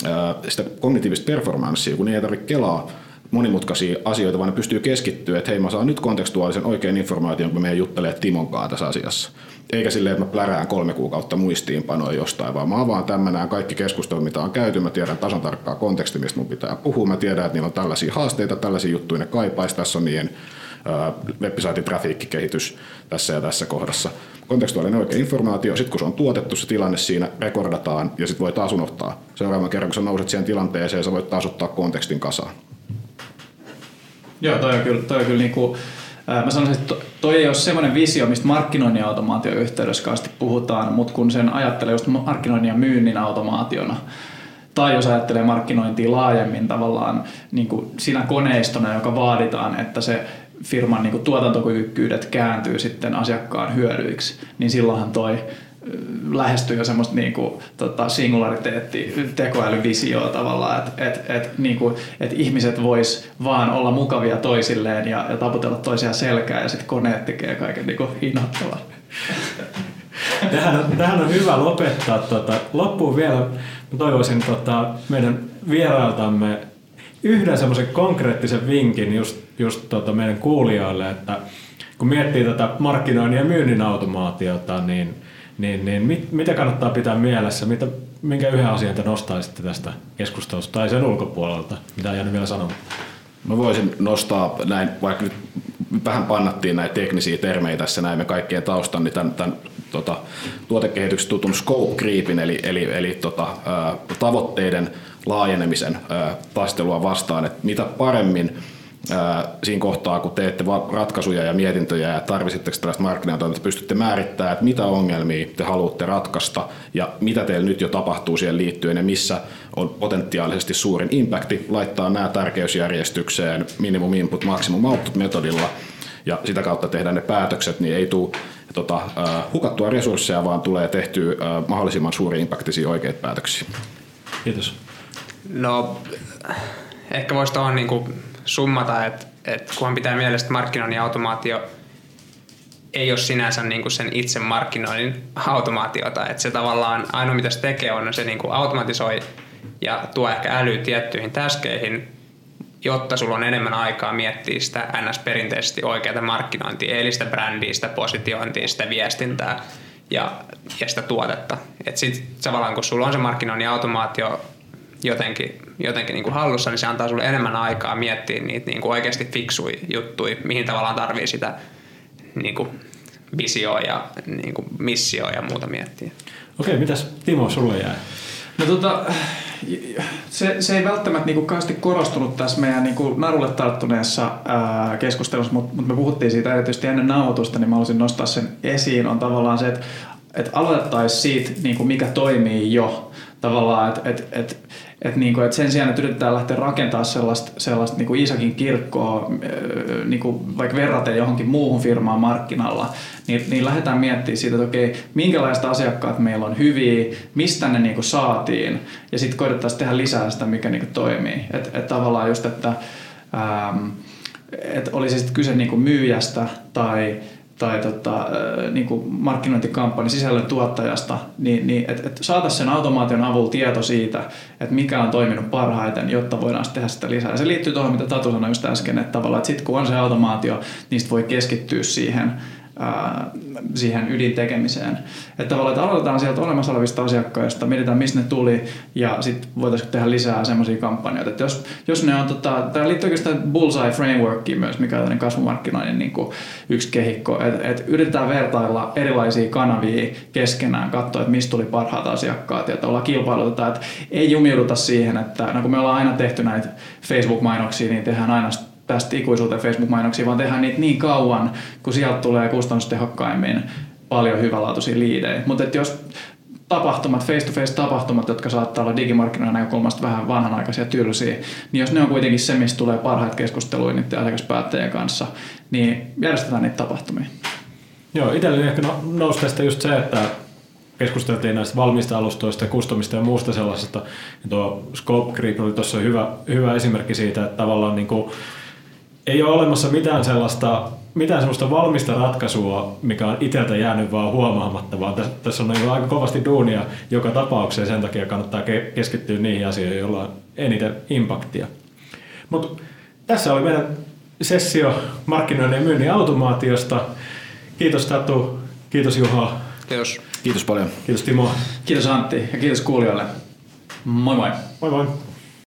ää, sitä kognitiivista performanssia, kun ei tarvitse kelaa monimutkaisia asioita, vaan ne pystyy keskittyä, että hei mä saan nyt kontekstuaalisen oikean informaation, kun me juttelee Timon kanssa tässä asiassa. Eikä silleen, että mä plärään kolme kuukautta muistiinpanoja jostain, vaan mä avaan tämmöinen kaikki keskustelut, mitä on käyty, mä tiedän tasan tarkkaa konteksti, mistä mun pitää puhua, mä tiedän, että niillä on tällaisia haasteita, tällaisia juttuja ne kaipaisi, tässä on niiden websaitin trafiikkikehitys tässä ja tässä kohdassa. Kontekstuaalinen oikea informaatio, sitten kun se on tuotettu se tilanne siinä, rekordataan ja sitten voi taas unohtaa. Seuraavan kerran, kun sä nouset siihen tilanteeseen, sä voit taas ottaa kontekstin kasaan. Joo, toi on kyllä, toi on kyllä niinku, Mä sanoisin, että toi ei ole semmoinen visio, mistä markkinoinnin automaation yhteydessä puhutaan, mutta kun sen ajattelee just markkinoinnin ja myynnin automaationa, tai jos ajattelee markkinointia laajemmin tavallaan niin kuin siinä koneistona, joka vaaditaan, että se firman niin kuin tuotantokyvykkyydet kääntyy sitten asiakkaan hyödyiksi, niin silloinhan toi lähestyy jo semmoista niin kuin, tota, singulariteetti, tekoälyvisioa tavallaan, että et, et, niin et ihmiset vois vaan olla mukavia toisilleen ja, ja taputella toisiaan selkää ja sitten koneet tekee kaiken niin kuin innoittavan. Tähän on, tähän on hyvä lopettaa. Tota, loppuun vielä mä toivoisin tota, meidän vierailtamme yhden semmoisen konkreettisen vinkin just, just tota meidän kuulijoille, että kun miettii tätä markkinoinnin ja myynnin automaatiota, niin, niin, niin mit, mitä kannattaa pitää mielessä? Mitä, minkä yhden asian te nostaisitte tästä keskustelusta tai sen ulkopuolelta? Mitä jäänyt vielä sanomaan? Mä voisin nostaa näin, vaikka nyt vähän pannattiin näitä teknisiä termejä tässä näin me kaikkien taustan, niin tämän, tämän tota, tuotekehityksen tutun scope creepin, eli, eli, eli tota, tavoitteiden laajenemisen taistelua vastaan, että mitä paremmin siinä kohtaa, kun teette ratkaisuja ja mietintöjä ja tarvisitteko tällaista markkinatoimintaa, pystytte määrittämään, että mitä ongelmia te haluatte ratkaista ja mitä teillä nyt jo tapahtuu siihen liittyen ja missä on potentiaalisesti suurin impacti, laittaa nämä tärkeysjärjestykseen minimum input, maximum output metodilla ja sitä kautta tehdään ne päätökset, niin ei tule tota, hukattua resursseja, vaan tulee tehtyä mahdollisimman suuri impaktisia oikeita päätöksiä. Kiitos. No, ehkä voisi tuohon niin summata, että, että kunhan pitää mielessä, että markkinoinnin automaatio ei ole sinänsä niin kuin sen itse markkinoinnin automaatiota. Että se tavallaan ainoa mitä se tekee on, se niin kuin automatisoi ja tuo ehkä äly tiettyihin täskeihin, jotta sulla on enemmän aikaa miettiä sitä NS-perinteisesti oikeaa markkinointia, eli sitä brändiä, sitä positiointia, sitä viestintää ja, ja sitä tuotetta. Sitten tavallaan kun sulla on se markkinoinnin automaatio jotenkin, jotenkin niin kuin hallussa, niin se antaa sulle enemmän aikaa miettiä niitä niin kuin oikeasti fiksui juttuja, mihin tavallaan tarvii sitä niin kuin visioa ja niin kuin missioa ja muuta miettiä. Okei, mitäs Timo sulle jää? No tota, se, se ei välttämättä niinku kauheasti korostunut tässä meidän niinku narulle tarttuneessa ää, keskustelussa, mutta mut me puhuttiin siitä erityisesti ennen nauhoitusta, niin mä haluaisin nostaa sen esiin, on tavallaan se, että et aloitettaisiin siitä, niinku mikä toimii jo. Tavallaan, että et, et, että niinku, et sen sijaan, että yritetään lähteä rakentamaan sellaista, sellaista niinku Iisakin kirkkoa, niinku vaikka verraten johonkin muuhun firmaan markkinalla, niin, niin lähdetään miettimään siitä, että okei, minkälaista asiakkaat meillä on hyviä, mistä ne niinku saatiin, ja sitten koitettaisiin tehdä lisää sitä, mikä niinku toimii. Että et tavallaan just, että ähm, et olisi sitten kyse niinku myyjästä tai tai tota, niin kuin markkinointikampanjan sisällön tuottajasta, niin, niin että et saataisiin sen automaation avulla tieto siitä, että mikä on toiminut parhaiten, jotta voidaan tehdä sitä lisää. Ja se liittyy tuohon, mitä Tatu sanoi just äsken, että tavallaan, että sitten kun on se automaatio, niin voi keskittyä siihen siihen ydintekemiseen. Että tavallaan, että aloitetaan sieltä olemassa olevista asiakkaista, mietitään mistä ne tuli ja sitten voitaisiin tehdä lisää semmoisia kampanjoita. Että jos, jos ne on, tota, tämä liittyy oikeastaan Bullseye Frameworkiin myös, mikä on kasvumarkkinoinnin niin kuin yksi kehikko. Että et yritetään vertailla erilaisia kanavia keskenään, katsoa, että mistä tuli parhaat asiakkaat ja ollaan kilpailutetaan. Että ei jumiuduta siihen, että no kun me ollaan aina tehty näitä Facebook-mainoksia, niin tehdään aina päästä ikuisuuteen Facebook-mainoksiin, vaan tehdään niitä niin kauan, kun sieltä tulee kustannustehokkaimmin paljon hyvälaatuisia liidejä. Mutta jos tapahtumat, face-to-face tapahtumat, jotka saattaa olla digimarkkinoiden näkökulmasta vähän vanhanaikaisia tylsiä, niin jos ne on kuitenkin se, mistä tulee parhaat keskusteluja niiden asiakaspäättäjien kanssa, niin järjestetään niitä tapahtumia. Joo, itselleni ehkä no, nousi tästä just se, että keskusteltiin näistä valmista alustoista kustomista ja muusta sellaisesta. Ja tuo Scope Creep oli tuossa hyvä, hyvä esimerkki siitä, että tavallaan niin kuin ei ole olemassa mitään sellaista mitään sellaista valmista ratkaisua, mikä on itseltä jäänyt vaan huomaamatta, vaan tässä, tässä on niin aika kovasti duunia joka tapaukseen, sen takia kannattaa keskittyä niihin asioihin, joilla on eniten impaktia. Mutta tässä oli meidän sessio markkinoinnin ja myynnin automaatiosta. Kiitos Tatu, kiitos Juha, Kiitos. Kiitos paljon. kiitos Timo. Kiitos Antti ja kiitos kuulijoille. Moi moi! Moi moi!